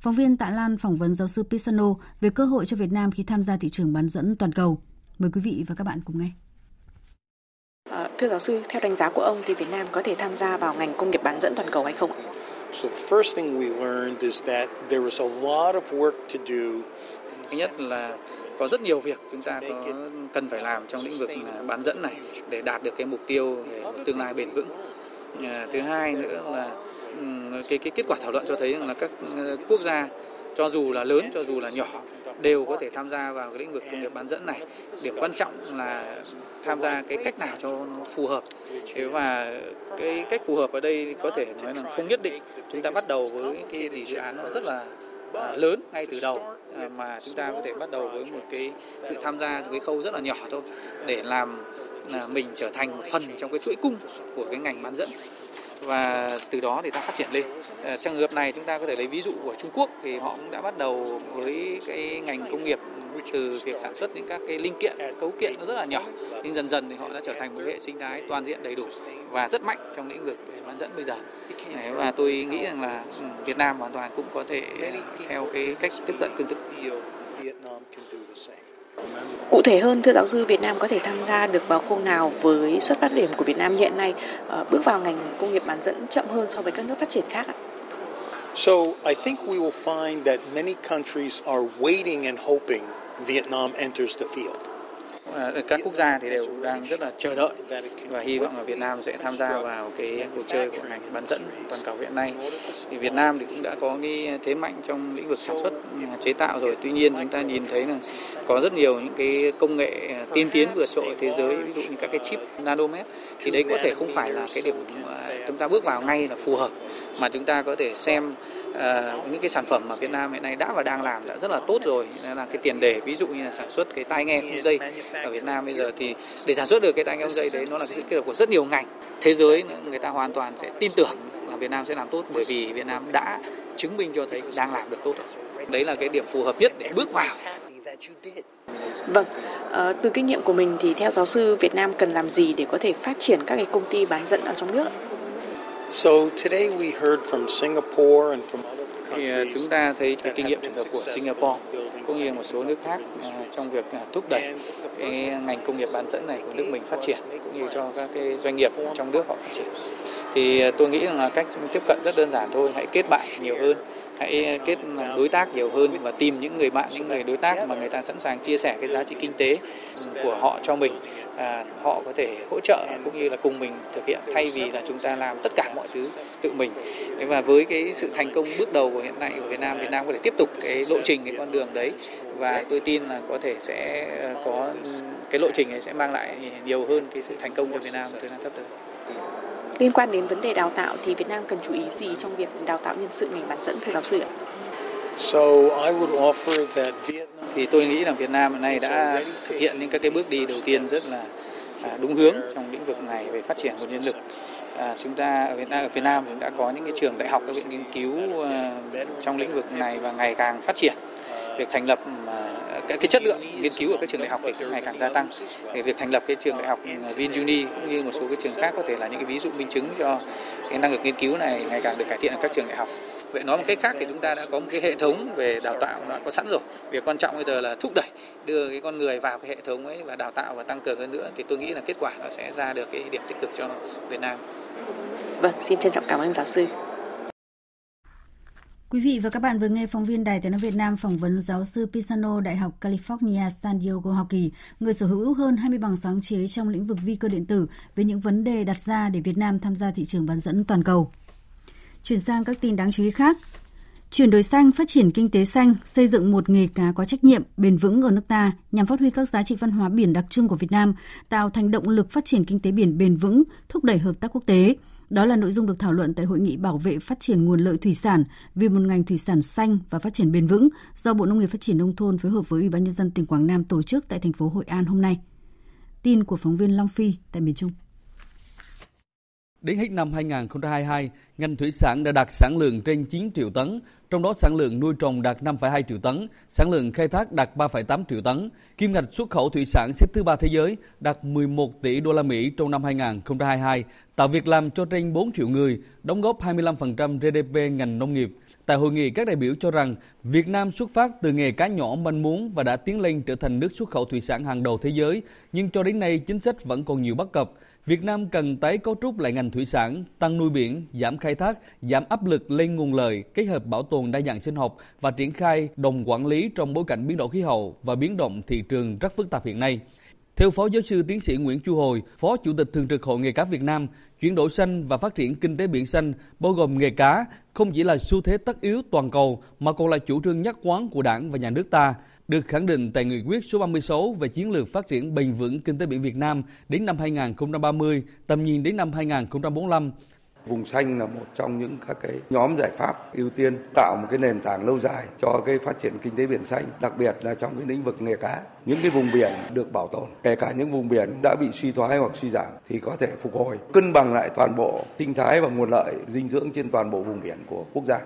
Phóng viên Tạ Lan phỏng vấn giáo sư Pisano về cơ hội cho Việt Nam khi tham gia thị trường bán dẫn toàn cầu. Mời quý vị và các bạn cùng nghe. À, thưa giáo sư, theo đánh giá của ông thì Việt Nam có thể tham gia vào ngành công nghiệp bán dẫn toàn cầu hay không So the first thing we learned is that there was a lot of work to do. Thứ nhất là có rất nhiều việc chúng ta có cần phải làm trong lĩnh vực bán dẫn này để đạt được cái mục tiêu về tương lai bền vững. À, thứ hai nữa là cái cái kết quả thảo luận cho thấy rằng là các quốc gia cho dù là lớn cho dù là nhỏ đều có thể tham gia vào cái lĩnh vực công nghiệp bán dẫn này. Điểm quan trọng là tham gia cái cách nào cho nó phù hợp. Thế và cái cách phù hợp ở đây có thể nói là không nhất định. Chúng ta bắt đầu với cái gì dự án nó rất là à, lớn ngay từ đầu à, mà chúng ta có thể bắt đầu với một cái sự tham gia từ cái khâu rất là nhỏ thôi để làm là mình trở thành một phần trong cái chuỗi cung của cái ngành bán dẫn và từ đó thì ta phát triển lên. Ờ, trong trường hợp này chúng ta có thể lấy ví dụ của Trung Quốc thì họ cũng đã bắt đầu với cái ngành công nghiệp từ việc sản xuất những các cái linh kiện, cấu kiện nó rất là nhỏ. Nhưng dần dần thì họ đã trở thành một hệ sinh thái toàn diện đầy đủ và rất mạnh trong lĩnh vực bán dẫn bây giờ. Và tôi nghĩ rằng là ừ, Việt Nam hoàn toàn cũng có thể theo cái cách tiếp cận tương tự. Cụ thể hơn, thưa giáo sư, Việt Nam có thể tham gia được vào khâu nào với xuất phát điểm của Việt Nam hiện nay ờ, bước vào ngành công nghiệp bán dẫn chậm hơn so với các nước phát triển khác ạ? So I think we will find that many countries are waiting and hoping Vietnam enters the field. Ờ, các quốc gia thì đều đang rất là chờ đợi và hy vọng là Việt Nam sẽ tham gia vào cái cuộc chơi của ngành bán dẫn toàn cầu hiện nay. Thì Việt Nam thì cũng đã có cái thế mạnh trong lĩnh vực sản xuất ừ, chế tạo rồi. Tuy nhiên chúng ta nhìn thấy là có rất nhiều những cái công nghệ tiên tiến vượt trội thế giới, ví dụ như các cái chip nanomet thì đấy có thể không phải là cái điểm chúng ta bước vào ngay là phù hợp mà chúng ta có thể xem uh, những cái sản phẩm mà Việt Nam hiện nay đã và đang làm đã rất là tốt rồi. Nên là cái tiền đề ví dụ như là sản xuất cái tai nghe không dây ở Việt Nam bây giờ thì để sản xuất được cái tai nghe không dây đấy nó là cái sự kết hợp của rất nhiều ngành. Thế giới người ta hoàn toàn sẽ tin tưởng là Việt Nam sẽ làm tốt bởi vì Việt Nam đã chứng minh cho thấy đang làm được tốt rồi. Đấy là cái điểm phù hợp nhất để bước vào. Vâng, à, từ kinh nghiệm của mình thì theo giáo sư Việt Nam cần làm gì để có thể phát triển các cái công ty bán dẫn ở trong nước? Thì chúng ta thấy cái kinh nghiệm trường hợp của Singapore cũng như một số nước khác uh, trong việc uh, thúc đẩy cái ngành công nghiệp bán dẫn này của nước mình phát triển cũng như cho các cái doanh nghiệp trong nước họ phát triển. Thì tôi nghĩ rằng là cách tiếp cận rất đơn giản thôi, hãy kết bạn nhiều hơn hãy kết đối tác nhiều hơn và tìm những người bạn những người đối tác mà người ta sẵn sàng chia sẻ cái giá trị kinh tế của họ cho mình. À, họ có thể hỗ trợ cũng như là cùng mình thực hiện thay vì là chúng ta làm tất cả mọi thứ tự mình. Và với cái sự thành công bước đầu của hiện nay của Việt Nam Việt Nam có thể tiếp tục cái lộ trình cái con đường đấy. Và tôi tin là có thể sẽ ờ, có cái lộ trình ấy sẽ mang lại nhiều hơn cái sự thành công cho Việt Nam thời gian sắp tới liên quan đến vấn đề đào tạo thì Việt Nam cần chú ý gì trong việc đào tạo nhân sự ngành bán dẫn thưa giáo sư ạ? So I would offer that Vietnam thì tôi nghĩ là Việt Nam hiện nay đã thực hiện những các cái bước đi đầu tiên rất là à, đúng hướng trong lĩnh vực này về phát triển nguồn nhân lực. À, chúng ta ở Việt Nam ở Việt Nam cũng đã có những cái trường đại học các viện nghiên cứu uh, trong lĩnh vực này và ngày càng phát triển. Việc thành lập cái, cái chất lượng nghiên cứu ở các trường đại học thì ngày càng gia tăng. Thì việc thành lập cái trường đại học ừ, VinUni cũng như một số cái trường khác có thể là những cái ví dụ minh chứng cho cái năng lực nghiên cứu này ngày càng được cải thiện ở các trường đại học. Vậy nói một cách khác thì chúng ta đã có một cái hệ thống về đào tạo đã có sẵn rồi. Việc quan trọng bây giờ là thúc đẩy đưa cái con người vào cái hệ thống ấy và đào tạo và tăng cường hơn nữa thì tôi nghĩ là kết quả nó sẽ ra được cái điểm tích cực cho Việt Nam. Vâng, xin trân trọng cảm ơn giáo sư. Quý vị và các bạn vừa nghe phóng viên Đài Tiếng nói Việt Nam phỏng vấn giáo sư Pisano Đại học California San Diego Hoa Kỳ, người sở hữu hơn 20 bằng sáng chế trong lĩnh vực vi cơ điện tử về những vấn đề đặt ra để Việt Nam tham gia thị trường bán dẫn toàn cầu. Chuyển sang các tin đáng chú ý khác. Chuyển đổi xanh, phát triển kinh tế xanh, xây dựng một nghề cá có trách nhiệm, bền vững ở nước ta nhằm phát huy các giá trị văn hóa biển đặc trưng của Việt Nam, tạo thành động lực phát triển kinh tế biển bền vững, thúc đẩy hợp tác quốc tế – đó là nội dung được thảo luận tại hội nghị bảo vệ phát triển nguồn lợi thủy sản vì một ngành thủy sản xanh và phát triển bền vững do Bộ Nông nghiệp Phát triển nông thôn phối hợp với Ủy ban nhân dân tỉnh Quảng Nam tổ chức tại thành phố Hội An hôm nay. Tin của phóng viên Long Phi tại miền Trung. Đến hết năm 2022, ngành thủy sản đã đạt sản lượng trên 9 triệu tấn, trong đó sản lượng nuôi trồng đạt 5,2 triệu tấn, sản lượng khai thác đạt 3,8 triệu tấn. Kim ngạch xuất khẩu thủy sản xếp thứ ba thế giới, đạt 11 tỷ đô la Mỹ trong năm 2022, tạo việc làm cho trên 4 triệu người, đóng góp 25% GDP ngành nông nghiệp. Tại hội nghị, các đại biểu cho rằng Việt Nam xuất phát từ nghề cá nhỏ manh muốn và đã tiến lên trở thành nước xuất khẩu thủy sản hàng đầu thế giới, nhưng cho đến nay chính sách vẫn còn nhiều bất cập. Việt Nam cần tái cấu trúc lại ngành thủy sản, tăng nuôi biển, giảm khai thác, giảm áp lực lên nguồn lợi, kết hợp bảo tồn đa dạng sinh học và triển khai đồng quản lý trong bối cảnh biến đổi khí hậu và biến động thị trường rất phức tạp hiện nay. Theo Phó Giáo sư Tiến sĩ Nguyễn Chu Hồi, Phó Chủ tịch Thường trực Hội Nghề cá Việt Nam, chuyển đổi xanh và phát triển kinh tế biển xanh bao gồm nghề cá không chỉ là xu thế tất yếu toàn cầu mà còn là chủ trương nhất quán của Đảng và Nhà nước ta, được khẳng định tại nghị quyết số 36 về chiến lược phát triển bền vững kinh tế biển Việt Nam đến năm 2030, tầm nhìn đến năm 2045. Vùng xanh là một trong những các cái nhóm giải pháp ưu tiên tạo một cái nền tảng lâu dài cho cái phát triển kinh tế biển xanh, đặc biệt là trong cái lĩnh vực nghề cá. Những cái vùng biển được bảo tồn, kể cả những vùng biển đã bị suy thoái hoặc suy giảm thì có thể phục hồi, cân bằng lại toàn bộ sinh thái và nguồn lợi dinh dưỡng trên toàn bộ vùng biển của quốc gia.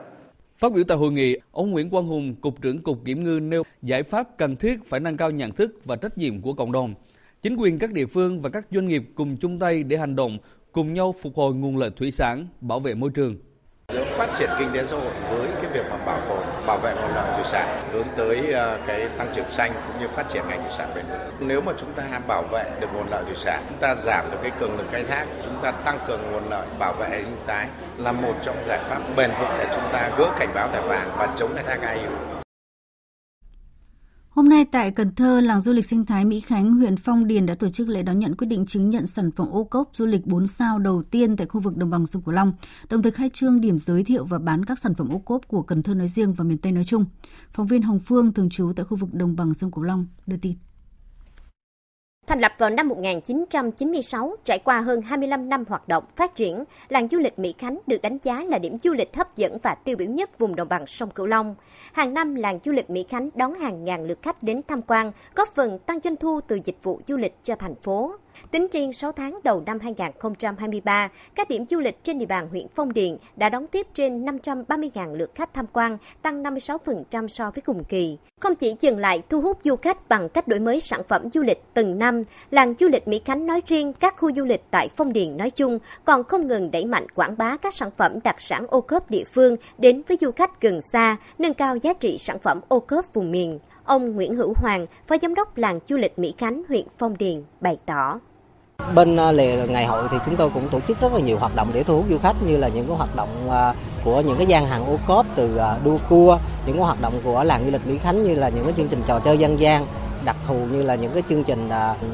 Phát biểu tại hội nghị, ông Nguyễn Quang Hùng, Cục trưởng Cục Kiểm ngư nêu giải pháp cần thiết phải nâng cao nhận thức và trách nhiệm của cộng đồng. Chính quyền các địa phương và các doanh nghiệp cùng chung tay để hành động, cùng nhau phục hồi nguồn lợi thủy sản, bảo vệ môi trường giữa phát triển kinh tế xã hội với cái việc mà bảo tồn, bảo vệ nguồn lợi thủy sản hướng tới ờ, cái tăng trưởng xanh cũng như phát triển ngành thủy sản bền vững. Nếu mà chúng ta bảo vệ được nguồn lợi thủy sản, chúng ta giảm được cái cường lực khai thác, chúng ta tăng cường nguồn lợi, bảo vệ sinh thái là một trong giải pháp bền vững để chúng ta gỡ cảnh báo thẻ vàng và chống khai thác IUU Hôm nay tại Cần Thơ, làng du lịch sinh thái Mỹ Khánh, huyện Phong Điền đã tổ chức lễ đón nhận quyết định chứng nhận sản phẩm ô cốp du lịch 4 sao đầu tiên tại khu vực đồng bằng sông Cửu Long, đồng thời khai trương điểm giới thiệu và bán các sản phẩm ô cốp của Cần Thơ nói riêng và miền Tây nói chung. Phóng viên Hồng Phương thường trú tại khu vực đồng bằng sông Cửu Long đưa tin. Thành lập vào năm 1996, trải qua hơn 25 năm hoạt động phát triển, làng du lịch Mỹ Khánh được đánh giá là điểm du lịch hấp dẫn và tiêu biểu nhất vùng đồng bằng sông Cửu Long. Hàng năm, làng du lịch Mỹ Khánh đón hàng ngàn lượt khách đến tham quan, góp phần tăng doanh thu từ dịch vụ du lịch cho thành phố. Tính riêng 6 tháng đầu năm 2023, các điểm du lịch trên địa bàn huyện Phong Điền đã đón tiếp trên 530.000 lượt khách tham quan, tăng 56% so với cùng kỳ. Không chỉ dừng lại thu hút du khách bằng cách đổi mới sản phẩm du lịch từng năm, làng du lịch Mỹ Khánh nói riêng, các khu du lịch tại Phong Điền nói chung còn không ngừng đẩy mạnh quảng bá các sản phẩm đặc sản ô cốp địa phương đến với du khách gần xa, nâng cao giá trị sản phẩm ô cốp vùng miền. Ông Nguyễn Hữu Hoàng, Phó Giám đốc làng du lịch Mỹ Khánh, huyện Phong Điền, bày tỏ. Bên à, lề ngày hội thì chúng tôi cũng tổ chức rất là nhiều hoạt động để thu hút du khách như là những cái hoạt động à, của những cái gian hàng ô cốp từ à, đua cua, những cái hoạt động của làng du lịch Mỹ Khánh như là những cái chương trình trò chơi dân gian, đặc thù như là những cái chương trình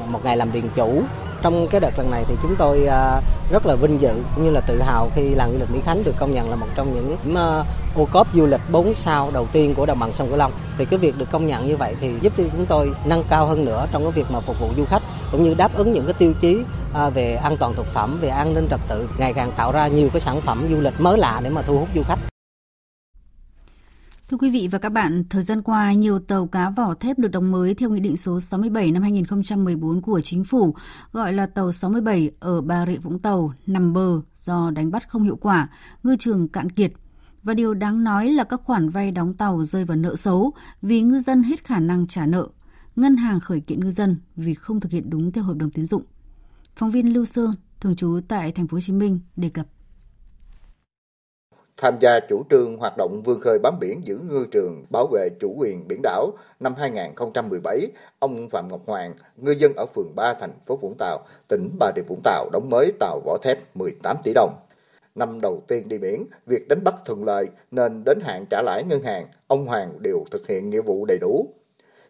một ngày làm điền chủ trong cái đợt lần này thì chúng tôi à, rất là vinh dự cũng như là tự hào khi làng du lịch Mỹ Khánh được công nhận là một trong những à, ô cốp du lịch 4 sao đầu tiên của đồng bằng sông Cửu Long. Thì cái việc được công nhận như vậy thì giúp cho chúng tôi nâng cao hơn nữa trong cái việc mà phục vụ du khách cũng như đáp ứng những cái tiêu chí à, về an toàn thực phẩm, về an ninh trật tự, ngày càng tạo ra nhiều cái sản phẩm du lịch mới lạ để mà thu hút du khách. Thưa quý vị và các bạn, thời gian qua, nhiều tàu cá vỏ thép được đóng mới theo Nghị định số 67 năm 2014 của Chính phủ, gọi là tàu 67 ở Bà Rịa Vũng Tàu, nằm bờ do đánh bắt không hiệu quả, ngư trường cạn kiệt. Và điều đáng nói là các khoản vay đóng tàu rơi vào nợ xấu vì ngư dân hết khả năng trả nợ. Ngân hàng khởi kiện ngư dân vì không thực hiện đúng theo hợp đồng tín dụng. Phóng viên Lưu Sơn, thường trú tại thành phố Hồ Chí Minh đề cập tham gia chủ trương hoạt động vươn khơi bám biển giữ ngư trường, bảo vệ chủ quyền biển đảo năm 2017, ông Phạm Ngọc Hoàng, ngư dân ở phường 3 thành phố Vũng Tàu, tỉnh Bà Rịa Vũng Tàu đóng mới tàu vỏ thép 18 tỷ đồng. Năm đầu tiên đi biển, việc đánh bắt thuận lợi nên đến hạn trả lãi ngân hàng, ông Hoàng đều thực hiện nghĩa vụ đầy đủ.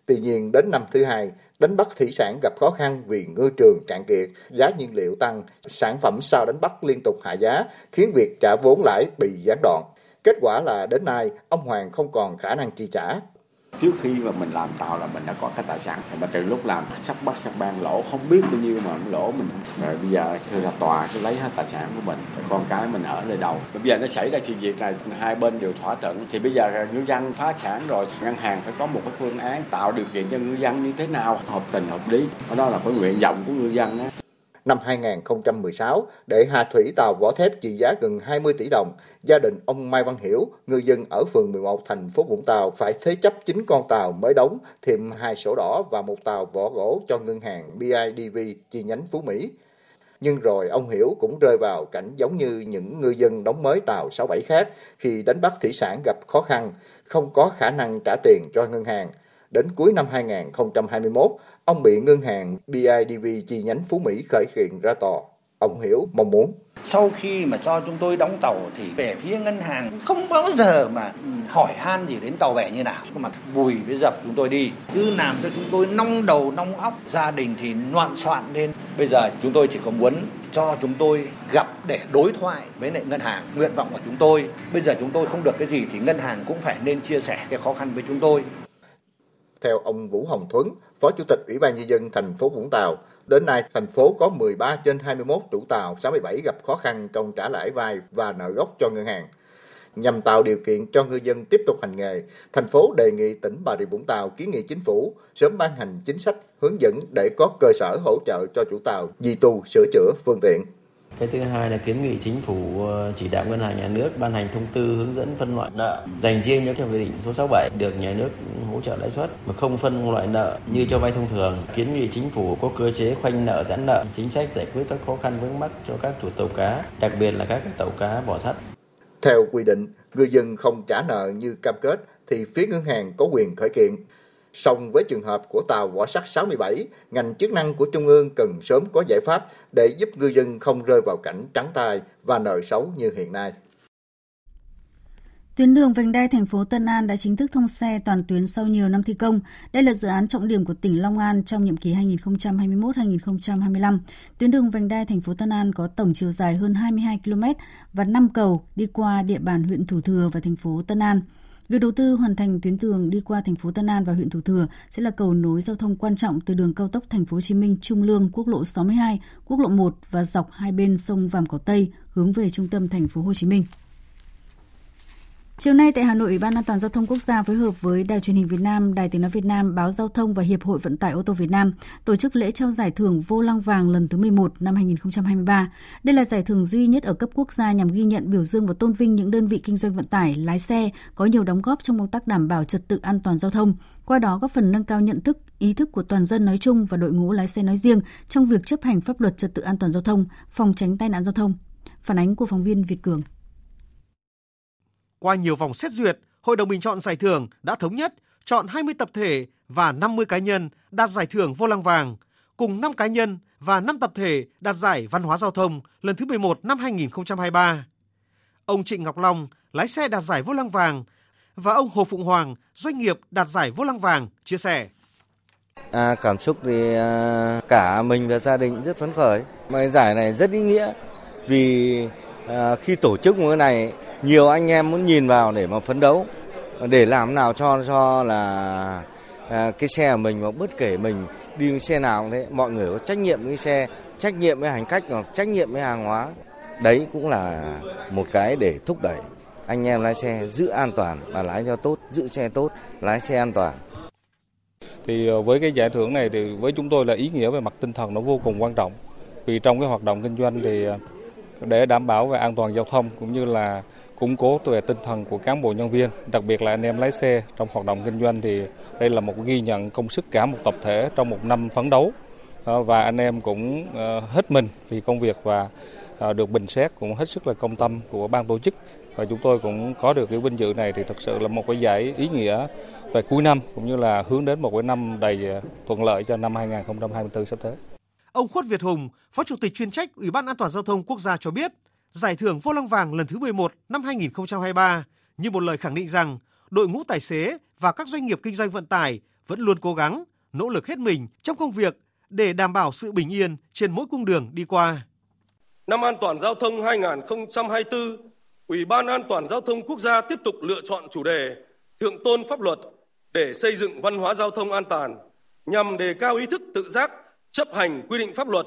Tuy nhiên đến năm thứ hai, đánh bắt thủy sản gặp khó khăn vì ngư trường cạn kiệt, giá nhiên liệu tăng, sản phẩm sau đánh bắt liên tục hạ giá, khiến việc trả vốn lãi bị gián đoạn. Kết quả là đến nay, ông Hoàng không còn khả năng chi trả trước khi mà mình làm tàu là mình đã có cái tài sản. Mà từ lúc làm sắp bắt, sắp ban lỗ, không biết bao nhiêu mà lỗ mình rồi bây giờ thưa ra tòa cứ lấy hết tài sản của mình. Con cái mình ở nơi đầu. Bây giờ nó xảy ra chuyện việc này, hai bên đều thỏa thuận. Thì bây giờ ngư dân phá sản rồi, ngân hàng phải có một cái phương án tạo điều kiện cho ngư dân như thế nào, hợp tình, hợp lý. Đó là cái nguyện vọng của ngư dân đó năm 2016 để hạ thủy tàu vỏ thép trị giá gần 20 tỷ đồng. Gia đình ông Mai Văn Hiểu, ngư dân ở phường 11 thành phố Vũng Tàu phải thế chấp 9 con tàu mới đóng, thêm hai sổ đỏ và một tàu vỏ gỗ cho ngân hàng BIDV chi nhánh Phú Mỹ. Nhưng rồi ông Hiểu cũng rơi vào cảnh giống như những ngư dân đóng mới tàu 67 khác khi đánh bắt thủy sản gặp khó khăn, không có khả năng trả tiền cho ngân hàng. Đến cuối năm 2021, ông bị ngân hàng BIDV chi nhánh Phú Mỹ khởi kiện ra tòa. Ông Hiểu mong muốn. Sau khi mà cho chúng tôi đóng tàu thì về phía ngân hàng không bao giờ mà hỏi han gì đến tàu bè như nào. Mà bùi với dập chúng tôi đi. Cứ làm cho chúng tôi nong đầu nong óc. Gia đình thì loạn soạn lên. Bây giờ chúng tôi chỉ có muốn cho chúng tôi gặp để đối thoại với lại ngân hàng. Nguyện vọng của chúng tôi. Bây giờ chúng tôi không được cái gì thì ngân hàng cũng phải nên chia sẻ cái khó khăn với chúng tôi. Theo ông Vũ Hồng Thuấn, Phó Chủ tịch Ủy ban Nhân dân thành phố Vũng Tàu, đến nay thành phố có 13 trên 21 chủ tàu 67 gặp khó khăn trong trả lãi vay và nợ gốc cho ngân hàng. Nhằm tạo điều kiện cho ngư dân tiếp tục hành nghề, thành phố đề nghị tỉnh Bà Rịa Vũng Tàu kiến nghị chính phủ sớm ban hành chính sách hướng dẫn để có cơ sở hỗ trợ cho chủ tàu di tu sửa chữa phương tiện. Cái thứ hai là kiến nghị chính phủ ờ, chỉ đạo ngân hàng nhà nước ban hành thông tư hướng dẫn phân loại nợ dành riêng cho theo quy định số 67 được nhà nước hỗ trợ lãi suất mà không phân loại nợ như cho vay thông thường. Kiến nghị chính phủ có cơ chế khoanh nợ giãn nợ, chính sách giải quyết các khó khăn vướng mắc cho các chủ tàu cá, đặc biệt là các tàu cá vỏ sắt. Theo quy định, ngư dân không trả nợ như cam kết thì phía ngân hàng có quyền khởi kiện. Song với trường hợp của tàu vỏ sắt 67, ngành chức năng của Trung ương cần sớm có giải pháp để giúp ngư dân không rơi vào cảnh trắng tay và nợ xấu như hiện nay. Tuyến đường vành đai thành phố Tân An đã chính thức thông xe toàn tuyến sau nhiều năm thi công. Đây là dự án trọng điểm của tỉnh Long An trong nhiệm kỳ 2021-2025. Tuyến đường vành đai thành phố Tân An có tổng chiều dài hơn 22 km và 5 cầu đi qua địa bàn huyện Thủ Thừa và thành phố Tân An. Việc đầu tư hoàn thành tuyến đường đi qua thành phố Tân An và huyện Thủ Thừa sẽ là cầu nối giao thông quan trọng từ đường cao tốc thành phố Hồ Chí Minh Trung Lương, quốc lộ 62, quốc lộ 1 và dọc hai bên sông Vàm Cỏ Tây hướng về trung tâm thành phố Hồ Chí Minh. Chiều nay tại Hà Nội, Ủy ban An toàn giao thông quốc gia phối hợp với Đài truyền hình Việt Nam, Đài Tiếng nói Việt Nam, Báo Giao thông và Hiệp hội Vận tải ô tô Việt Nam tổ chức lễ trao giải thưởng Vô Lăng Vàng lần thứ 11 năm 2023. Đây là giải thưởng duy nhất ở cấp quốc gia nhằm ghi nhận biểu dương và tôn vinh những đơn vị kinh doanh vận tải, lái xe có nhiều đóng góp trong công tác đảm bảo trật tự an toàn giao thông, qua đó góp phần nâng cao nhận thức, ý thức của toàn dân nói chung và đội ngũ lái xe nói riêng trong việc chấp hành pháp luật trật tự an toàn giao thông, phòng tránh tai nạn giao thông. Phản ánh của phóng viên Việt Cường. Qua nhiều vòng xét duyệt, Hội đồng bình chọn giải thưởng đã thống nhất chọn 20 tập thể và 50 cá nhân đạt giải thưởng vô lăng vàng, cùng 5 cá nhân và 5 tập thể đạt giải văn hóa giao thông lần thứ 11 năm 2023. Ông Trịnh Ngọc Long, lái xe đạt giải vô lăng vàng và ông Hồ Phụng Hoàng, doanh nghiệp đạt giải vô lăng vàng, chia sẻ. À, cảm xúc thì à, cả mình và gia đình rất phấn khởi. Mà giải này rất ý nghĩa vì à, khi tổ chức một cái này nhiều anh em muốn nhìn vào để mà phấn đấu. Để làm nào cho cho là à, cái xe của mình và bất kể mình đi xe nào cũng thế mọi người có trách nhiệm với xe trách nhiệm với hành khách hoặc trách nhiệm với hàng hóa. Đấy cũng là một cái để thúc đẩy anh em lái xe giữ an toàn và lái cho tốt giữ xe tốt lái xe an toàn. Thì à, với cái giải thưởng này thì với chúng tôi là ý nghĩa về mặt tinh thần nó vô cùng quan trọng. Vì trong cái hoạt động kinh doanh thì à, để đảm bảo về an toàn giao thông cũng như là củng cố về tinh thần của cán bộ nhân viên, đặc biệt là anh em lái xe trong hoạt động kinh doanh thì đây là một ghi nhận công sức cả một tập thể trong một năm phấn đấu ờ, và anh em cũng ờ, hết mình vì công việc và ờ, được bình xét cũng hết sức là công tâm của ban tổ chức và chúng tôi cũng có được cái vinh dự này thì thật sự là một cái giải ý nghĩa về cuối năm cũng như là hướng đến một cái năm đầy thuận lợi cho năm 2024 sắp tới. Ông Khuất Việt Hùng, Phó Chủ tịch chuyên trách Ủy ban An toàn giao thông quốc gia cho biết, Giải thưởng Vô Lăng Vàng lần thứ 11 năm 2023 như một lời khẳng định rằng đội ngũ tài xế và các doanh nghiệp kinh doanh vận tải vẫn luôn cố gắng, nỗ lực hết mình trong công việc để đảm bảo sự bình yên trên mỗi cung đường đi qua. Năm an toàn giao thông 2024, Ủy ban An toàn giao thông quốc gia tiếp tục lựa chọn chủ đề thượng tôn pháp luật để xây dựng văn hóa giao thông an toàn nhằm đề cao ý thức tự giác chấp hành quy định pháp luật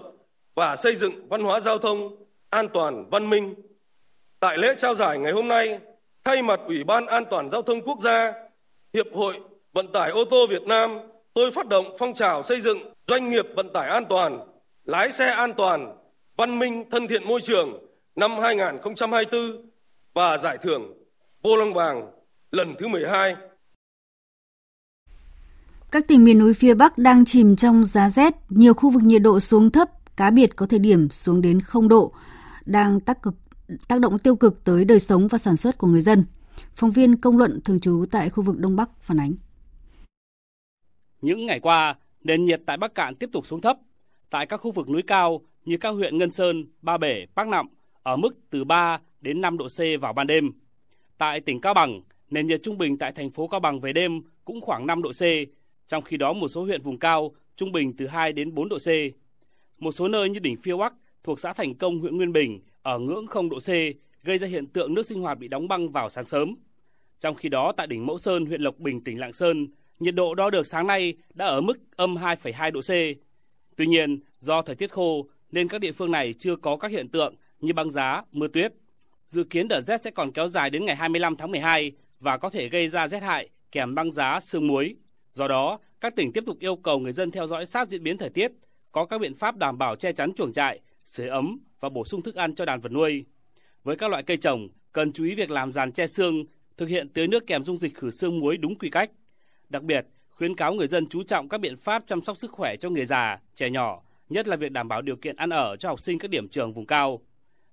và xây dựng văn hóa giao thông an toàn, văn minh. Tại lễ trao giải ngày hôm nay, thay mặt Ủy ban An toàn Giao thông Quốc gia, Hiệp hội Vận tải ô tô Việt Nam, tôi phát động phong trào xây dựng doanh nghiệp vận tải an toàn, lái xe an toàn, văn minh, thân thiện môi trường năm 2024 và giải thưởng Vô Lăng Vàng lần thứ 12. Các tỉnh miền núi phía Bắc đang chìm trong giá rét, nhiều khu vực nhiệt độ xuống thấp, cá biệt có thời điểm xuống đến 0 độ đang tác cực tác động tiêu cực tới đời sống và sản xuất của người dân. Phóng viên công luận thường trú tại khu vực Đông Bắc phản ánh. Những ngày qua, nền nhiệt tại Bắc Cạn tiếp tục xuống thấp. Tại các khu vực núi cao như các huyện Ngân Sơn, Ba Bể, Bắc Nậm ở mức từ 3 đến 5 độ C vào ban đêm. Tại tỉnh Cao Bằng, nền nhiệt trung bình tại thành phố Cao Bằng về đêm cũng khoảng 5 độ C, trong khi đó một số huyện vùng cao trung bình từ 2 đến 4 độ C. Một số nơi như đỉnh Phiêu Bắc thuộc xã Thành Công, huyện Nguyên Bình ở ngưỡng 0 độ C, gây ra hiện tượng nước sinh hoạt bị đóng băng vào sáng sớm. Trong khi đó, tại đỉnh Mẫu Sơn, huyện Lộc Bình, tỉnh Lạng Sơn, nhiệt độ đo được sáng nay đã ở mức âm 2,2 độ C. Tuy nhiên, do thời tiết khô nên các địa phương này chưa có các hiện tượng như băng giá, mưa tuyết. Dự kiến đợt rét sẽ còn kéo dài đến ngày 25 tháng 12 và có thể gây ra rét hại kèm băng giá, sương muối. Do đó, các tỉnh tiếp tục yêu cầu người dân theo dõi sát diễn biến thời tiết, có các biện pháp đảm bảo che chắn chuồng trại, sưởi ấm và bổ sung thức ăn cho đàn vật nuôi. Với các loại cây trồng, cần chú ý việc làm giàn che xương, thực hiện tưới nước kèm dung dịch khử xương muối đúng quy cách. Đặc biệt, khuyến cáo người dân chú trọng các biện pháp chăm sóc sức khỏe cho người già, trẻ nhỏ, nhất là việc đảm bảo điều kiện ăn ở cho học sinh các điểm trường vùng cao.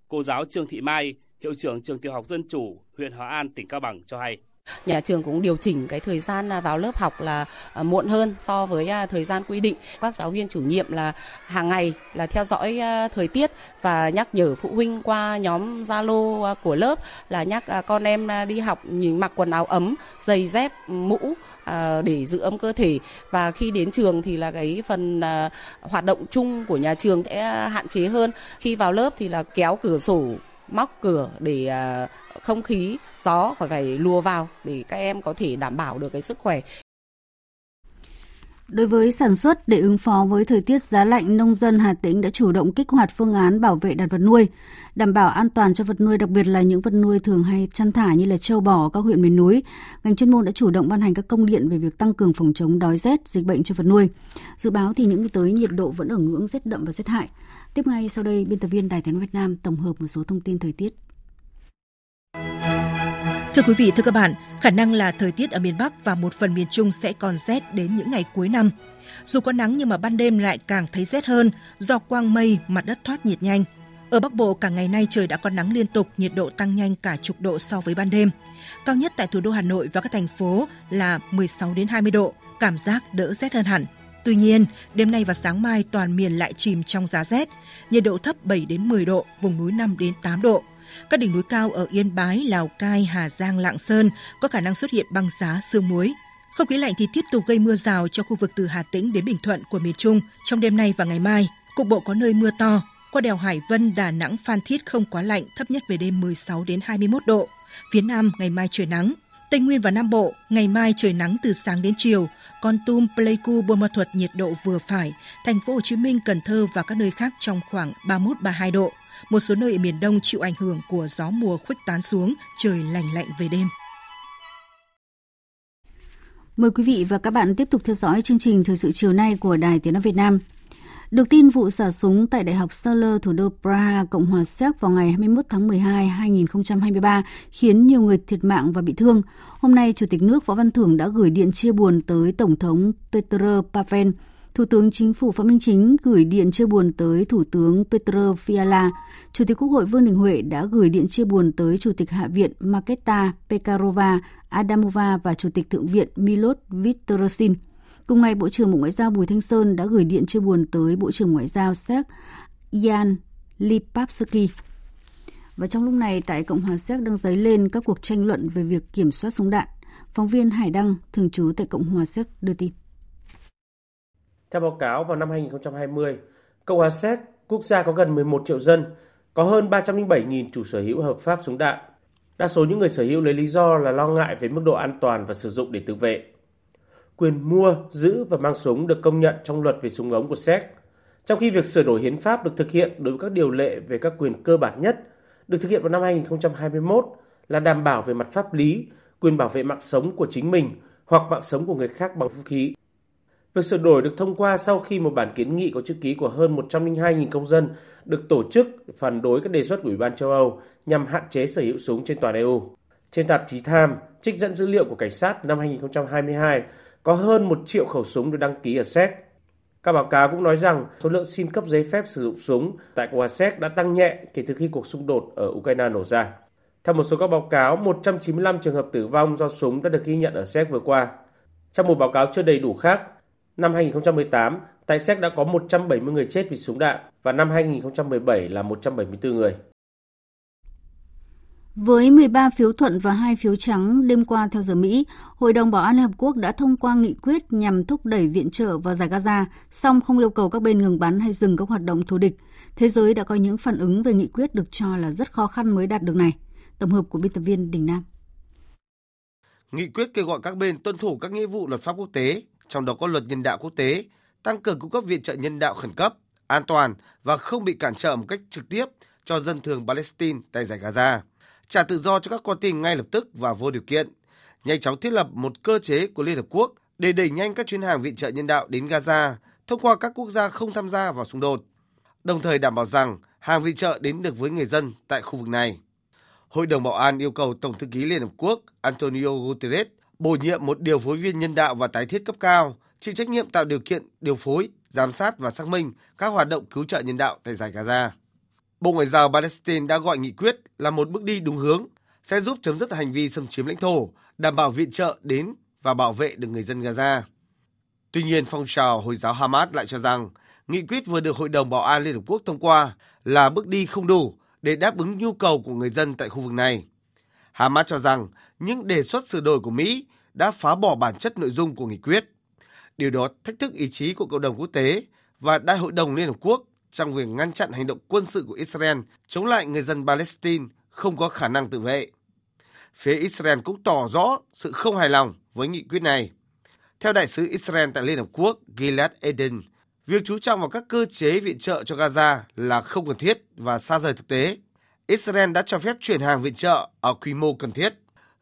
Cô giáo Trương Thị Mai, hiệu trưởng trường tiểu học Dân chủ, huyện Hòa An, tỉnh Cao Bằng cho hay. Nhà trường cũng điều chỉnh cái thời gian à, vào lớp học là à, muộn hơn so với à, thời gian quy định. Các giáo viên chủ nhiệm là hàng ngày là theo dõi thời tiết và nhắc nhở phụ huynh qua nhóm Zalo của lớp là nhắc con em đi học nhìn mặc quần áo ấm, giày dép, mũ để giữ ấm cơ thể và khi đến trường thì là cái phần hoạt động chung của nhà trường sẽ hạn chế hơn. Khi vào lớp thì là kéo cửa sổ móc cửa để không khí gió khỏi phải lùa vào để các em có thể đảm bảo được cái sức khỏe Đối với sản xuất để ứng phó với thời tiết giá lạnh, nông dân Hà Tĩnh đã chủ động kích hoạt phương án bảo vệ đàn vật nuôi, đảm bảo an toàn cho vật nuôi, đặc biệt là những vật nuôi thường hay chăn thả như là trâu bò ở các huyện miền núi. Ngành chuyên môn đã chủ động ban hành các công điện về việc tăng cường phòng chống đói rét, dịch bệnh cho vật nuôi. Dự báo thì những ngày tới nhiệt độ vẫn ở ngưỡng rét đậm và rét hại. Tiếp ngay sau đây, biên tập viên Đài Tiếng Việt Nam tổng hợp một số thông tin thời tiết. Thưa quý vị, thưa các bạn, khả năng là thời tiết ở miền Bắc và một phần miền Trung sẽ còn rét đến những ngày cuối năm. Dù có nắng nhưng mà ban đêm lại càng thấy rét hơn do quang mây, mặt đất thoát nhiệt nhanh. Ở Bắc Bộ cả ngày nay trời đã có nắng liên tục, nhiệt độ tăng nhanh cả chục độ so với ban đêm. Cao nhất tại thủ đô Hà Nội và các thành phố là 16 đến 20 độ, cảm giác đỡ rét hơn hẳn. Tuy nhiên, đêm nay và sáng mai toàn miền lại chìm trong giá rét, nhiệt độ thấp 7 đến 10 độ, vùng núi 5 đến 8 độ. Các đỉnh núi cao ở Yên Bái, Lào Cai, Hà Giang, Lạng Sơn có khả năng xuất hiện băng giá sương muối. Không khí lạnh thì tiếp tục gây mưa rào cho khu vực từ Hà Tĩnh đến Bình Thuận của miền Trung trong đêm nay và ngày mai. Cục bộ có nơi mưa to. Qua đèo Hải Vân, Đà Nẵng, Phan Thiết không quá lạnh, thấp nhất về đêm 16 đến 21 độ. Phía Nam ngày mai trời nắng. Tây Nguyên và Nam Bộ ngày mai trời nắng từ sáng đến chiều. Con Tum, Pleiku, Buôn Ma Thuột nhiệt độ vừa phải. Thành phố Hồ Chí Minh, Cần Thơ và các nơi khác trong khoảng 31-32 độ. Một số nơi ở miền Đông chịu ảnh hưởng của gió mùa khuếch tán xuống, trời lành lạnh về đêm. Mời quý vị và các bạn tiếp tục theo dõi chương trình Thời sự chiều nay của Đài Tiếng Nói Việt Nam. Được tin vụ xả súng tại Đại học Saler, thủ đô Praha, Cộng hòa Séc vào ngày 21 tháng 12, 2023 khiến nhiều người thiệt mạng và bị thương. Hôm nay, Chủ tịch nước Võ Văn Thưởng đã gửi điện chia buồn tới Tổng thống Petr Pavel, Thủ tướng Chính phủ Phạm Minh Chính gửi điện chia buồn tới Thủ tướng Petr Fiala. Chủ tịch Quốc hội Vương Đình Huệ đã gửi điện chia buồn tới Chủ tịch Hạ viện Maketa Pekarova Adamova và Chủ tịch Thượng viện Milot Vitorosin. Cùng ngày, Bộ trưởng Bộ Ngoại giao Bùi Thanh Sơn đã gửi điện chia buồn tới Bộ trưởng Ngoại giao Séc Jan Lipavsky. Và trong lúc này, tại Cộng hòa Séc đang dấy lên các cuộc tranh luận về việc kiểm soát súng đạn. Phóng viên Hải Đăng, thường trú tại Cộng hòa Séc đưa tin. Theo báo cáo vào năm 2020, Cộng hòa Séc, quốc gia có gần 11 triệu dân, có hơn 307.000 chủ sở hữu hợp pháp súng đạn. Đa số những người sở hữu lấy lý do là lo ngại về mức độ an toàn và sử dụng để tự vệ. Quyền mua, giữ và mang súng được công nhận trong luật về súng ống của Séc, trong khi việc sửa đổi hiến pháp được thực hiện đối với các điều lệ về các quyền cơ bản nhất được thực hiện vào năm 2021 là đảm bảo về mặt pháp lý quyền bảo vệ mạng sống của chính mình hoặc mạng sống của người khác bằng vũ khí. Việc sửa đổi được thông qua sau khi một bản kiến nghị có chữ ký của hơn 102.000 công dân được tổ chức phản đối các đề xuất của Ủy ban châu Âu nhằm hạn chế sở hữu súng trên toàn EU. Trên tạp chí Time, trích dẫn dữ liệu của cảnh sát năm 2022, có hơn 1 triệu khẩu súng được đăng ký ở Séc. Các báo cáo cũng nói rằng số lượng xin cấp giấy phép sử dụng súng tại Cộng hòa Séc đã tăng nhẹ kể từ khi cuộc xung đột ở Ukraine nổ ra. Theo một số các báo cáo, 195 trường hợp tử vong do súng đã được ghi nhận ở Séc vừa qua. Trong một báo cáo chưa đầy đủ khác, Năm 2018, tại Séc đã có 170 người chết vì súng đạn và năm 2017 là 174 người. Với 13 phiếu thuận và 2 phiếu trắng đêm qua theo giờ Mỹ, Hội đồng Bảo an Liên Hợp Quốc đã thông qua nghị quyết nhằm thúc đẩy viện trợ vào giải Gaza, song không yêu cầu các bên ngừng bắn hay dừng các hoạt động thù địch. Thế giới đã có những phản ứng về nghị quyết được cho là rất khó khăn mới đạt được này. Tổng hợp của biên tập viên Đình Nam. Nghị quyết kêu gọi các bên tuân thủ các nghĩa vụ luật pháp quốc tế, trong đó có luật nhân đạo quốc tế, tăng cường cung cấp viện trợ nhân đạo khẩn cấp, an toàn và không bị cản trở một cách trực tiếp cho dân thường Palestine tại giải Gaza, trả tự do cho các con tin ngay lập tức và vô điều kiện, nhanh chóng thiết lập một cơ chế của Liên Hợp Quốc để đẩy nhanh các chuyến hàng viện trợ nhân đạo đến Gaza thông qua các quốc gia không tham gia vào xung đột, đồng thời đảm bảo rằng hàng viện trợ đến được với người dân tại khu vực này. Hội đồng Bảo an yêu cầu Tổng thư ký Liên Hợp Quốc Antonio Guterres bổ nhiệm một điều phối viên nhân đạo và tái thiết cấp cao, chịu trách nhiệm tạo điều kiện điều phối, giám sát và xác minh các hoạt động cứu trợ nhân đạo tại giải Gaza. Bộ Ngoại giao Palestine đã gọi nghị quyết là một bước đi đúng hướng, sẽ giúp chấm dứt hành vi xâm chiếm lãnh thổ, đảm bảo viện trợ đến và bảo vệ được người dân Gaza. Tuy nhiên, phong trào Hồi giáo Hamas lại cho rằng nghị quyết vừa được Hội đồng Bảo an Liên Hợp Quốc thông qua là bước đi không đủ để đáp ứng nhu cầu của người dân tại khu vực này. Hamas cho rằng những đề xuất sửa đổi của Mỹ đã phá bỏ bản chất nội dung của nghị quyết. Điều đó thách thức ý chí của cộng đồng quốc tế và Đại hội đồng Liên Hợp Quốc trong việc ngăn chặn hành động quân sự của Israel chống lại người dân Palestine không có khả năng tự vệ. Phía Israel cũng tỏ rõ sự không hài lòng với nghị quyết này. Theo đại sứ Israel tại Liên Hợp Quốc Gilad Eden, việc chú trọng vào các cơ chế viện trợ cho Gaza là không cần thiết và xa rời thực tế. Israel đã cho phép chuyển hàng viện trợ ở quy mô cần thiết.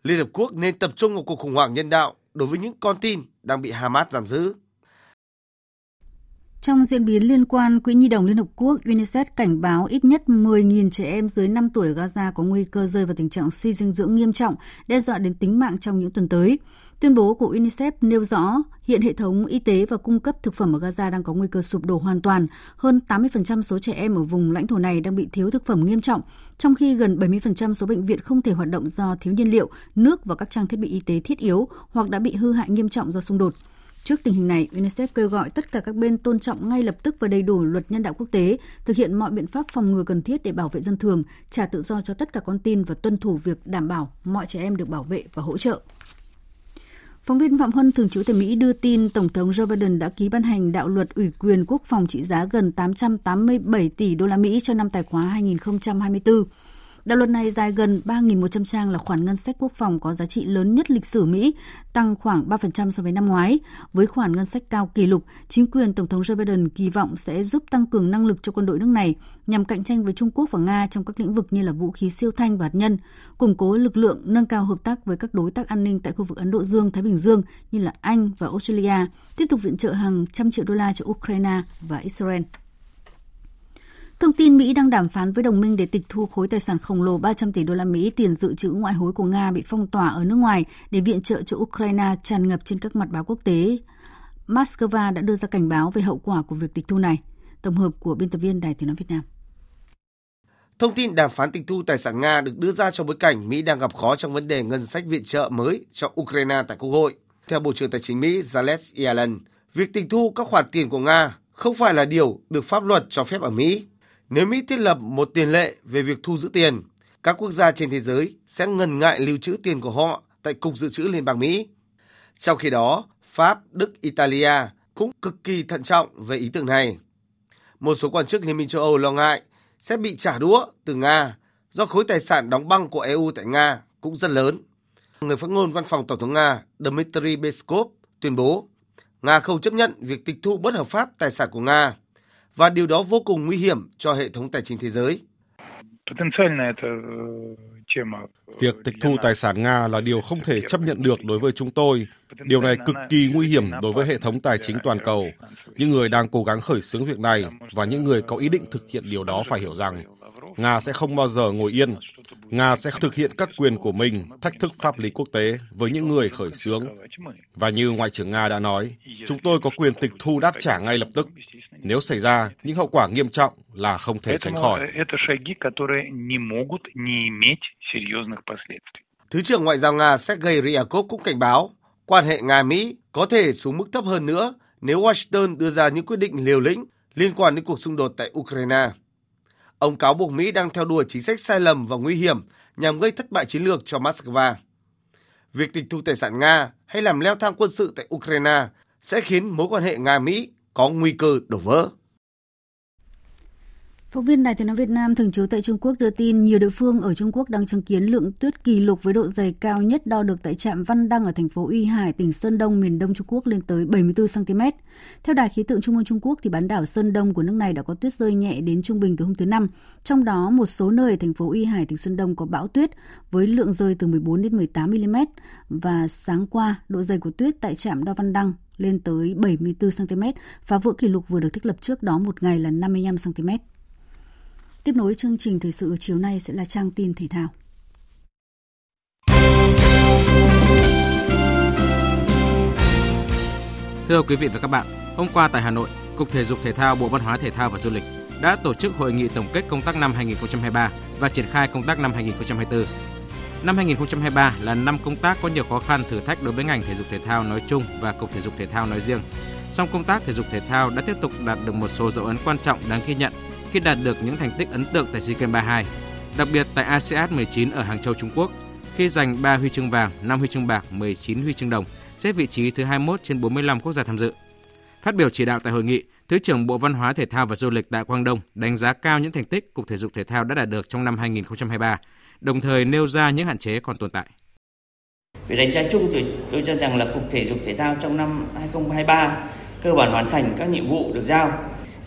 Liên Hợp Quốc nên tập trung vào cuộc khủng hoảng nhân đạo đối với những con tin đang bị Hamas giam giữ. Trong diễn biến liên quan, Quỹ Nhi đồng Liên Hợp Quốc UNICEF cảnh báo ít nhất 10.000 trẻ em dưới 5 tuổi Gaza có nguy cơ rơi vào tình trạng suy dinh dưỡng nghiêm trọng, đe dọa đến tính mạng trong những tuần tới. Tuyên bố của UNICEF nêu rõ hiện hệ thống y tế và cung cấp thực phẩm ở Gaza đang có nguy cơ sụp đổ hoàn toàn. Hơn 80% số trẻ em ở vùng lãnh thổ này đang bị thiếu thực phẩm nghiêm trọng, trong khi gần 70% số bệnh viện không thể hoạt động do thiếu nhiên liệu, nước và các trang thiết bị y tế thiết yếu hoặc đã bị hư hại nghiêm trọng do xung đột. Trước tình hình này, UNICEF kêu gọi tất cả các bên tôn trọng ngay lập tức và đầy đủ luật nhân đạo quốc tế, thực hiện mọi biện pháp phòng ngừa cần thiết để bảo vệ dân thường, trả tự do cho tất cả con tin và tuân thủ việc đảm bảo mọi trẻ em được bảo vệ và hỗ trợ. Phóng viên Phạm Huân, thường trú tại Mỹ, đưa tin Tổng thống Joe Biden đã ký ban hành đạo luật ủy quyền quốc phòng trị giá gần 887 tỷ đô la Mỹ cho năm tài khoá 2024. Đạo luật này dài gần 3.100 trang là khoản ngân sách quốc phòng có giá trị lớn nhất lịch sử Mỹ, tăng khoảng 3% so với năm ngoái. Với khoản ngân sách cao kỷ lục, chính quyền Tổng thống Joe Biden kỳ vọng sẽ giúp tăng cường năng lực cho quân đội nước này nhằm cạnh tranh với Trung Quốc và Nga trong các lĩnh vực như là vũ khí siêu thanh và hạt nhân, củng cố lực lượng, nâng cao hợp tác với các đối tác an ninh tại khu vực Ấn Độ Dương, Thái Bình Dương như là Anh và Australia, tiếp tục viện trợ hàng trăm triệu đô la cho Ukraine và Israel. Thông tin Mỹ đang đàm phán với đồng minh để tịch thu khối tài sản khổng lồ 300 tỷ đô la Mỹ tiền dự trữ ngoại hối của Nga bị phong tỏa ở nước ngoài để viện trợ cho Ukraine tràn ngập trên các mặt báo quốc tế. Moscow đã đưa ra cảnh báo về hậu quả của việc tịch thu này. Tổng hợp của biên tập viên Đài Tiếng nói Việt Nam. Thông tin đàm phán tịch thu tài sản Nga được đưa ra trong bối cảnh Mỹ đang gặp khó trong vấn đề ngân sách viện trợ mới cho Ukraine tại Quốc hội. Theo Bộ trưởng Tài chính Mỹ Janet Yellen, việc tịch thu các khoản tiền của Nga không phải là điều được pháp luật cho phép ở Mỹ. Nếu Mỹ thiết lập một tiền lệ về việc thu giữ tiền, các quốc gia trên thế giới sẽ ngần ngại lưu trữ tiền của họ tại Cục Dự trữ Liên bang Mỹ. Trong khi đó, Pháp, Đức, Italia cũng cực kỳ thận trọng về ý tưởng này. Một số quan chức Liên minh châu Âu lo ngại sẽ bị trả đũa từ Nga do khối tài sản đóng băng của EU tại Nga cũng rất lớn. Người phát ngôn văn phòng Tổng thống Nga Dmitry Peskov tuyên bố Nga không chấp nhận việc tịch thu bất hợp pháp tài sản của Nga và điều đó vô cùng nguy hiểm cho hệ thống tài chính thế giới. Việc tịch thu tài sản Nga là điều không thể chấp nhận được đối với chúng tôi. Điều này cực kỳ nguy hiểm đối với hệ thống tài chính toàn cầu. Những người đang cố gắng khởi xướng việc này và những người có ý định thực hiện điều đó phải hiểu rằng Nga sẽ không bao giờ ngồi yên. Nga sẽ thực hiện các quyền của mình, thách thức pháp lý quốc tế với những người khởi xướng. Và như Ngoại trưởng Nga đã nói, chúng tôi có quyền tịch thu đáp trả ngay lập tức. Nếu xảy ra, những hậu quả nghiêm trọng là không thể tránh khỏi. Thứ trưởng Ngoại giao Nga Sergei Ryabkov cũng cảnh báo quan hệ Nga-Mỹ có thể xuống mức thấp hơn nữa nếu Washington đưa ra những quyết định liều lĩnh liên quan đến cuộc xung đột tại Ukraine. Ông cáo buộc Mỹ đang theo đuổi chính sách sai lầm và nguy hiểm nhằm gây thất bại chiến lược cho Moscow. Việc tịch thu tài sản Nga hay làm leo thang quân sự tại Ukraine sẽ khiến mối quan hệ Nga-Mỹ có nguy cơ đổ vỡ. Phóng viên Đài Tiếng nói Việt Nam thường trú tại Trung Quốc đưa tin nhiều địa phương ở Trung Quốc đang chứng kiến lượng tuyết kỷ lục với độ dày cao nhất đo được tại trạm Văn Đăng ở thành phố Uy Hải, tỉnh Sơn Đông, miền Đông Trung Quốc lên tới 74 cm. Theo Đài khí tượng Trung ương Trung Quốc thì bán đảo Sơn Đông của nước này đã có tuyết rơi nhẹ đến trung bình từ hôm thứ năm. Trong đó một số nơi ở thành phố Uy Hải, tỉnh Sơn Đông có bão tuyết với lượng rơi từ 14 đến 18 mm và sáng qua độ dày của tuyết tại trạm đo Văn Đăng lên tới 74 cm, phá vỡ kỷ lục vừa được thiết lập trước đó một ngày là 55 cm. Tiếp nối chương trình thời sự chiều nay sẽ là trang tin thể thao. Thưa quý vị và các bạn, hôm qua tại Hà Nội, Cục Thể dục Thể thao Bộ Văn hóa Thể thao và Du lịch đã tổ chức hội nghị tổng kết công tác năm 2023 và triển khai công tác năm 2024. Năm 2023 là năm công tác có nhiều khó khăn thử thách đối với ngành thể dục thể thao nói chung và Cục Thể dục Thể thao nói riêng. Song công tác thể dục thể thao đã tiếp tục đạt được một số dấu ấn quan trọng đáng ghi nhận khi đạt được những thành tích ấn tượng tại SEA Games 32, đặc biệt tại ASEAN 19 ở Hàng Châu, Trung Quốc, khi giành 3 huy chương vàng, 5 huy chương bạc, 19 huy chương đồng, xếp vị trí thứ 21 trên 45 quốc gia tham dự. Phát biểu chỉ đạo tại hội nghị, Thứ trưởng Bộ Văn hóa Thể thao và Du lịch Đại Quang Đông đánh giá cao những thành tích Cục Thể dục Thể thao đã đạt được trong năm 2023, đồng thời nêu ra những hạn chế còn tồn tại. Về đánh giá chung thì tôi cho rằng là Cục Thể dục Thể thao trong năm 2023 cơ bản hoàn thành các nhiệm vụ được giao.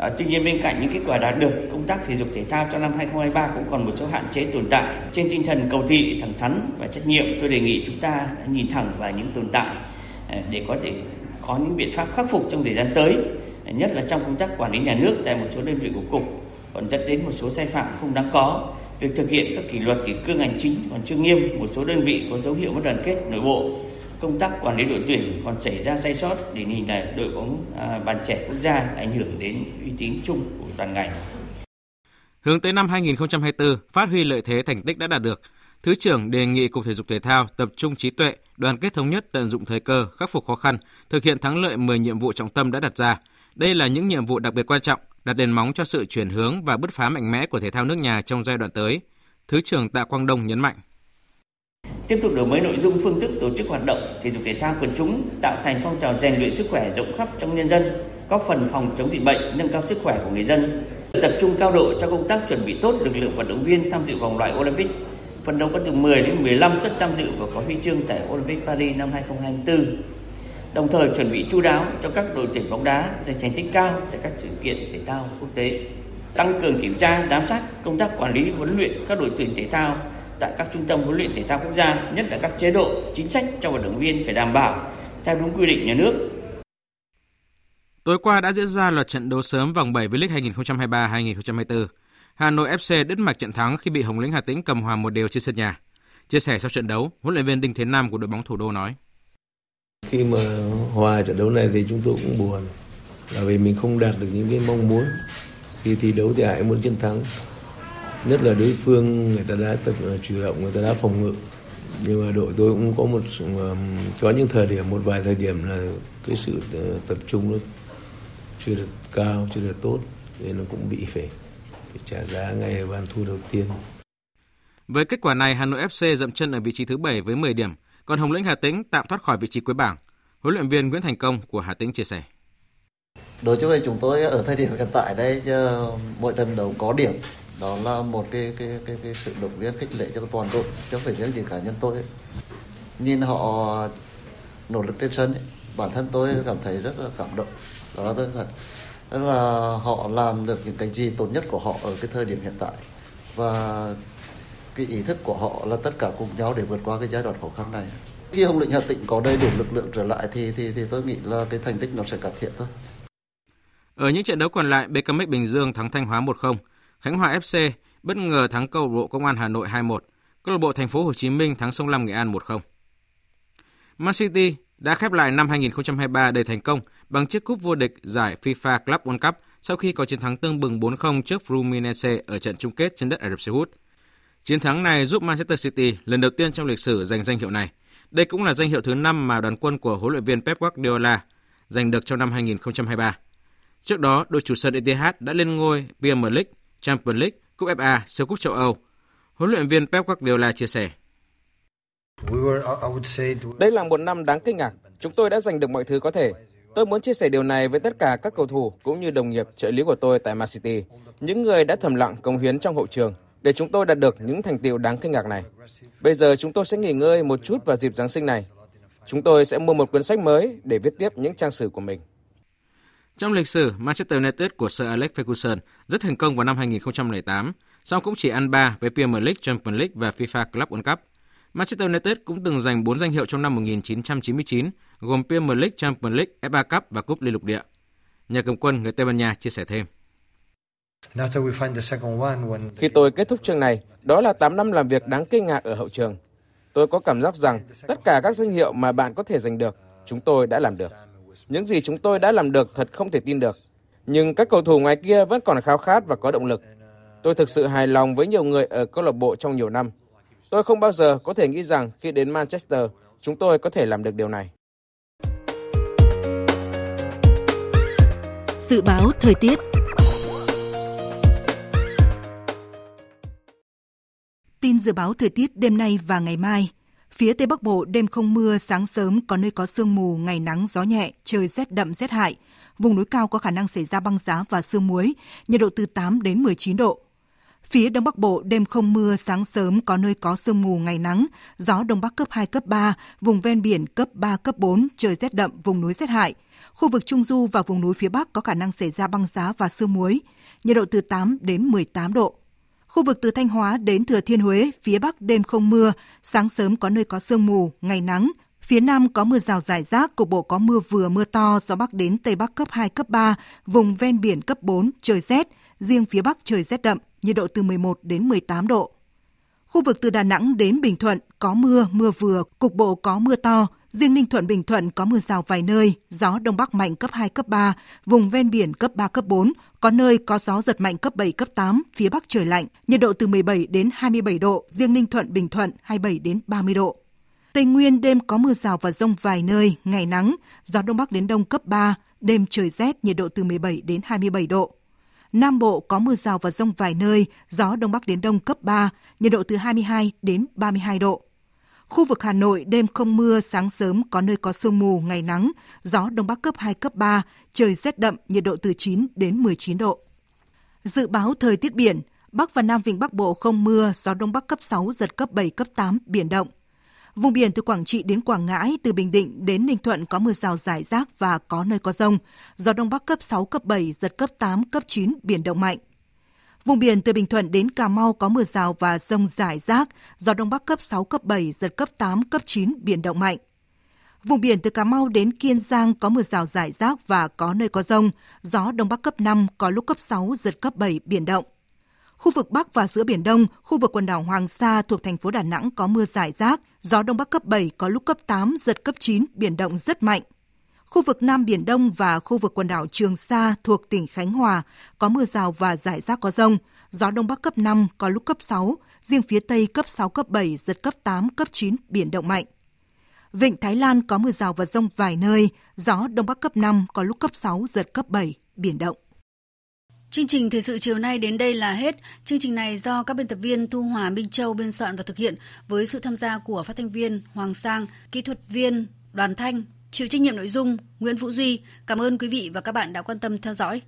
À, tuy nhiên bên cạnh những kết quả đạt được, công tác thể dục thể thao trong năm 2023 cũng còn một số hạn chế tồn tại. Trên tinh thần cầu thị, thẳng thắn và trách nhiệm, tôi đề nghị chúng ta nhìn thẳng vào những tồn tại ờ, để có thể có những biện pháp khắc phục trong thời gian tới, ờ, nhất là trong công tác quản lý nhà nước tại một số đơn vị của cục còn dẫn đến một số sai phạm không đáng có việc thực hiện các kỷ luật kỷ cương hành chính còn chưa nghiêm một số đơn vị có dấu hiệu mất đoàn kết nội bộ công tác quản lý đội tuyển còn xảy ra sai sót để hình là đội bóng à, bàn trẻ quốc gia ảnh hưởng đến uy tín chung của toàn ngành. Hướng tới năm 2024, phát huy lợi thế thành tích đã đạt được, Thứ trưởng đề nghị Cục Thể dục Thể thao tập trung trí tuệ, đoàn kết thống nhất tận dụng thời cơ, khắc phục khó khăn, thực hiện thắng lợi 10 nhiệm vụ trọng tâm đã đặt ra. Đây là những nhiệm vụ đặc biệt quan trọng, đặt nền móng cho sự chuyển hướng và bứt phá mạnh mẽ của thể thao nước nhà trong giai đoạn tới. Thứ trưởng Tạ Quang Đông nhấn mạnh. Tiếp tục đổi mới nội dung phương thức tổ chức hoạt động thể dục thể thao quần chúng, tạo thành phong trào rèn luyện sức khỏe rộng khắp trong nhân dân, góp phần phòng chống dịch bệnh, nâng cao sức khỏe của người dân. Tập trung cao độ cho công tác chuẩn bị tốt lực lượng vận động viên tham dự vòng loại Olympic, phần đấu có từ 10 đến 15 suất tham dự và có huy chương tại Olympic Paris năm 2024 đồng thời chuẩn bị chú đáo cho các đội tuyển bóng đá giành thành tích cao tại các sự kiện thể thao quốc tế. Tăng cường kiểm tra giám sát công tác quản lý huấn luyện các đội tuyển thể thao tại các trung tâm huấn luyện thể thao quốc gia nhất là các chế độ chính sách cho vận động viên phải đảm bảo theo đúng quy định nhà nước Tối qua đã diễn ra loạt trận đấu sớm vòng 7 V-League 2023-2024. Hà Nội FC đứt mạch trận thắng khi bị Hồng Lĩnh Hà Tĩnh cầm hòa một đều trên sân nhà. Chia sẻ sau trận đấu, huấn luyện viên Đinh Thế Nam của đội bóng thủ đô nói: khi mà hòa trận đấu này thì chúng tôi cũng buồn là vì mình không đạt được những cái mong muốn khi thi đấu thì ai muốn chiến thắng nhất là đối phương người ta đã tập ờ, chủ động người ta đã phòng ngự nhưng mà đội tôi cũng có một có những thời điểm một vài thời điểm là cái sự ờ, tập trung nó chưa được cao chưa được tốt nên nó cũng bị phải, phải trả giá ngay ở bàn thua đầu tiên với kết quả này Hà Nội FC dậm chân ở vị trí thứ 7 với 10 điểm còn Hồng Lĩnh Hà Tĩnh tạm thoát khỏi vị trí cuối bảng. Huấn luyện viên Nguyễn Thành Công của Hà Tĩnh chia sẻ. Đối với chúng tôi ở thời điểm hiện tại đây mỗi trận đấu có điểm đó là một cái cái cái, cái sự động viên khích lệ cho toàn đội chứ không phải riêng gì cá nhân tôi ấy. nhìn họ nỗ lực trên sân ấy, bản thân tôi cảm thấy rất là cảm động. Đó là tôi thật. Tức là họ làm được những cái gì tốt nhất của họ ở cái thời điểm hiện tại. Và cái ý thức của họ là tất cả cùng nhau để vượt qua cái giai đoạn khó khăn này. Khi Hồng Lĩnh Hà Tĩnh có đầy đủ lực lượng trở lại thì thì thì tôi nghĩ là cái thành tích nó sẽ cải thiện thôi. Ở những trận đấu còn lại, BKMX Bình Dương thắng Thanh Hóa 1-0, Khánh Hòa FC bất ngờ thắng câu lạc bộ Công an Hà Nội 2-1, câu lạc bộ Thành phố Hồ Chí Minh thắng Sông Lam Nghệ An 1-0. Man City đã khép lại năm 2023 đầy thành công bằng chiếc cúp vô địch giải FIFA Club World Cup sau khi có chiến thắng tương bừng 4-0 trước Fluminense ở trận chung kết trên đất Ả Rập Xê Út. Chiến thắng này giúp Manchester City lần đầu tiên trong lịch sử giành danh hiệu này. Đây cũng là danh hiệu thứ 5 mà đoàn quân của huấn luyện viên Pep Guardiola giành được trong năm 2023. Trước đó, đội chủ sân Etihad đã lên ngôi Premier League, Champions League, Cúp FA, siêu cúp châu Âu. Huấn luyện viên Pep Guardiola chia sẻ. Đây là một năm đáng kinh ngạc. Chúng tôi đã giành được mọi thứ có thể. Tôi muốn chia sẻ điều này với tất cả các cầu thủ cũng như đồng nghiệp trợ lý của tôi tại Man City, những người đã thầm lặng công hiến trong hậu trường để chúng tôi đạt được những thành tiệu đáng kinh ngạc này. Bây giờ chúng tôi sẽ nghỉ ngơi một chút vào dịp Giáng sinh này. Chúng tôi sẽ mua một cuốn sách mới để viết tiếp những trang sử của mình. Trong lịch sử, Manchester United của Sir Alex Ferguson rất thành công vào năm 2008, song cũng chỉ ăn ba với Premier League, Champions League và FIFA Club World Cup. Manchester United cũng từng giành 4 danh hiệu trong năm 1999, gồm Premier League, Champions League, FA Cup và Cúp Liên lục địa. Nhà cầm quân người Tây Ban Nha chia sẻ thêm. Khi tôi kết thúc chương này, đó là 8 năm làm việc đáng kinh ngạc ở hậu trường. Tôi có cảm giác rằng tất cả các danh hiệu mà bạn có thể giành được, chúng tôi đã làm được. Những gì chúng tôi đã làm được thật không thể tin được. Nhưng các cầu thủ ngoài kia vẫn còn khao khát và có động lực. Tôi thực sự hài lòng với nhiều người ở câu lạc bộ trong nhiều năm. Tôi không bao giờ có thể nghĩ rằng khi đến Manchester, chúng tôi có thể làm được điều này. Dự báo thời tiết Tin dự báo thời tiết đêm nay và ngày mai. Phía Tây Bắc Bộ đêm không mưa, sáng sớm có nơi có sương mù, ngày nắng gió nhẹ, trời rét đậm rét hại. vùng núi cao có khả năng xảy ra băng giá và sương muối, nhiệt độ từ 8 đến 19 độ. Phía Đông Bắc Bộ đêm không mưa, sáng sớm có nơi có sương mù, ngày nắng, gió Đông Bắc cấp 2, cấp 3, vùng ven biển cấp 3, cấp 4, trời rét đậm, vùng núi rét hại. Khu vực Trung Du và vùng núi phía Bắc có khả năng xảy ra băng giá và sương muối, nhiệt độ từ 8 đến 18 độ. Khu vực từ Thanh Hóa đến Thừa Thiên Huế, phía Bắc đêm không mưa, sáng sớm có nơi có sương mù, ngày nắng. Phía Nam có mưa rào rải rác, cục bộ có mưa vừa mưa to, gió Bắc đến Tây Bắc cấp 2, cấp 3, vùng ven biển cấp 4, trời rét, riêng phía Bắc trời rét đậm, nhiệt độ từ 11 đến 18 độ. Khu vực từ Đà Nẵng đến Bình Thuận có mưa, mưa vừa, cục bộ có mưa to, riêng Ninh Thuận Bình Thuận có mưa rào vài nơi, gió Đông Bắc mạnh cấp 2, cấp 3, vùng ven biển cấp 3, cấp 4, có nơi có gió giật mạnh cấp 7, cấp 8, phía Bắc trời lạnh, nhiệt độ từ 17 đến 27 độ, riêng Ninh Thuận Bình Thuận 27 đến 30 độ. Tây Nguyên đêm có mưa rào và rông vài nơi, ngày nắng, gió Đông Bắc đến Đông cấp 3, đêm trời rét, nhiệt độ từ 17 đến 27 độ. Nam Bộ có mưa rào và rông vài nơi, gió Đông Bắc đến Đông cấp 3, nhiệt độ từ 22 đến 32 độ. Khu vực Hà Nội đêm không mưa, sáng sớm có nơi có sương mù, ngày nắng, gió Đông Bắc cấp 2, cấp 3, trời rét đậm, nhiệt độ từ 9 đến 19 độ. Dự báo thời tiết biển, Bắc và Nam Vịnh Bắc Bộ không mưa, gió Đông Bắc cấp 6, giật cấp 7, cấp 8, biển động. Vùng biển từ Quảng Trị đến Quảng Ngãi, từ Bình Định đến Ninh Thuận có mưa rào rải rác và có nơi có rông. Gió Đông Bắc cấp 6, cấp 7, giật cấp 8, cấp 9, biển động mạnh. Vùng biển từ Bình Thuận đến Cà Mau có mưa rào và rông rải rác, gió Đông Bắc cấp 6, cấp 7, giật cấp 8, cấp 9, biển động mạnh. Vùng biển từ Cà Mau đến Kiên Giang có mưa rào rải rác và có nơi có rông, gió Đông Bắc cấp 5, có lúc cấp 6, giật cấp 7, biển động. Khu vực Bắc và giữa Biển Đông, khu vực quần đảo Hoàng Sa thuộc thành phố Đà Nẵng có mưa rải rác, gió Đông Bắc cấp 7, có lúc cấp 8, giật cấp 9, biển động rất mạnh. Khu vực Nam Biển Đông và khu vực quần đảo Trường Sa thuộc tỉnh Khánh Hòa có mưa rào và rải rác có rông, gió Đông Bắc cấp 5, có lúc cấp 6, riêng phía Tây cấp 6, cấp 7, giật cấp 8, cấp 9, biển động mạnh. Vịnh Thái Lan có mưa rào và rông vài nơi, gió Đông Bắc cấp 5, có lúc cấp 6, giật cấp 7, biển động. Chương trình thời sự chiều nay đến đây là hết. Chương trình này do các biên tập viên Thu Hòa, Minh Châu biên soạn và thực hiện với sự tham gia của phát thanh viên Hoàng Sang, kỹ thuật viên Đoàn Thanh, chịu trách nhiệm nội dung Nguyễn Vũ Duy. Cảm ơn quý vị và các bạn đã quan tâm theo dõi.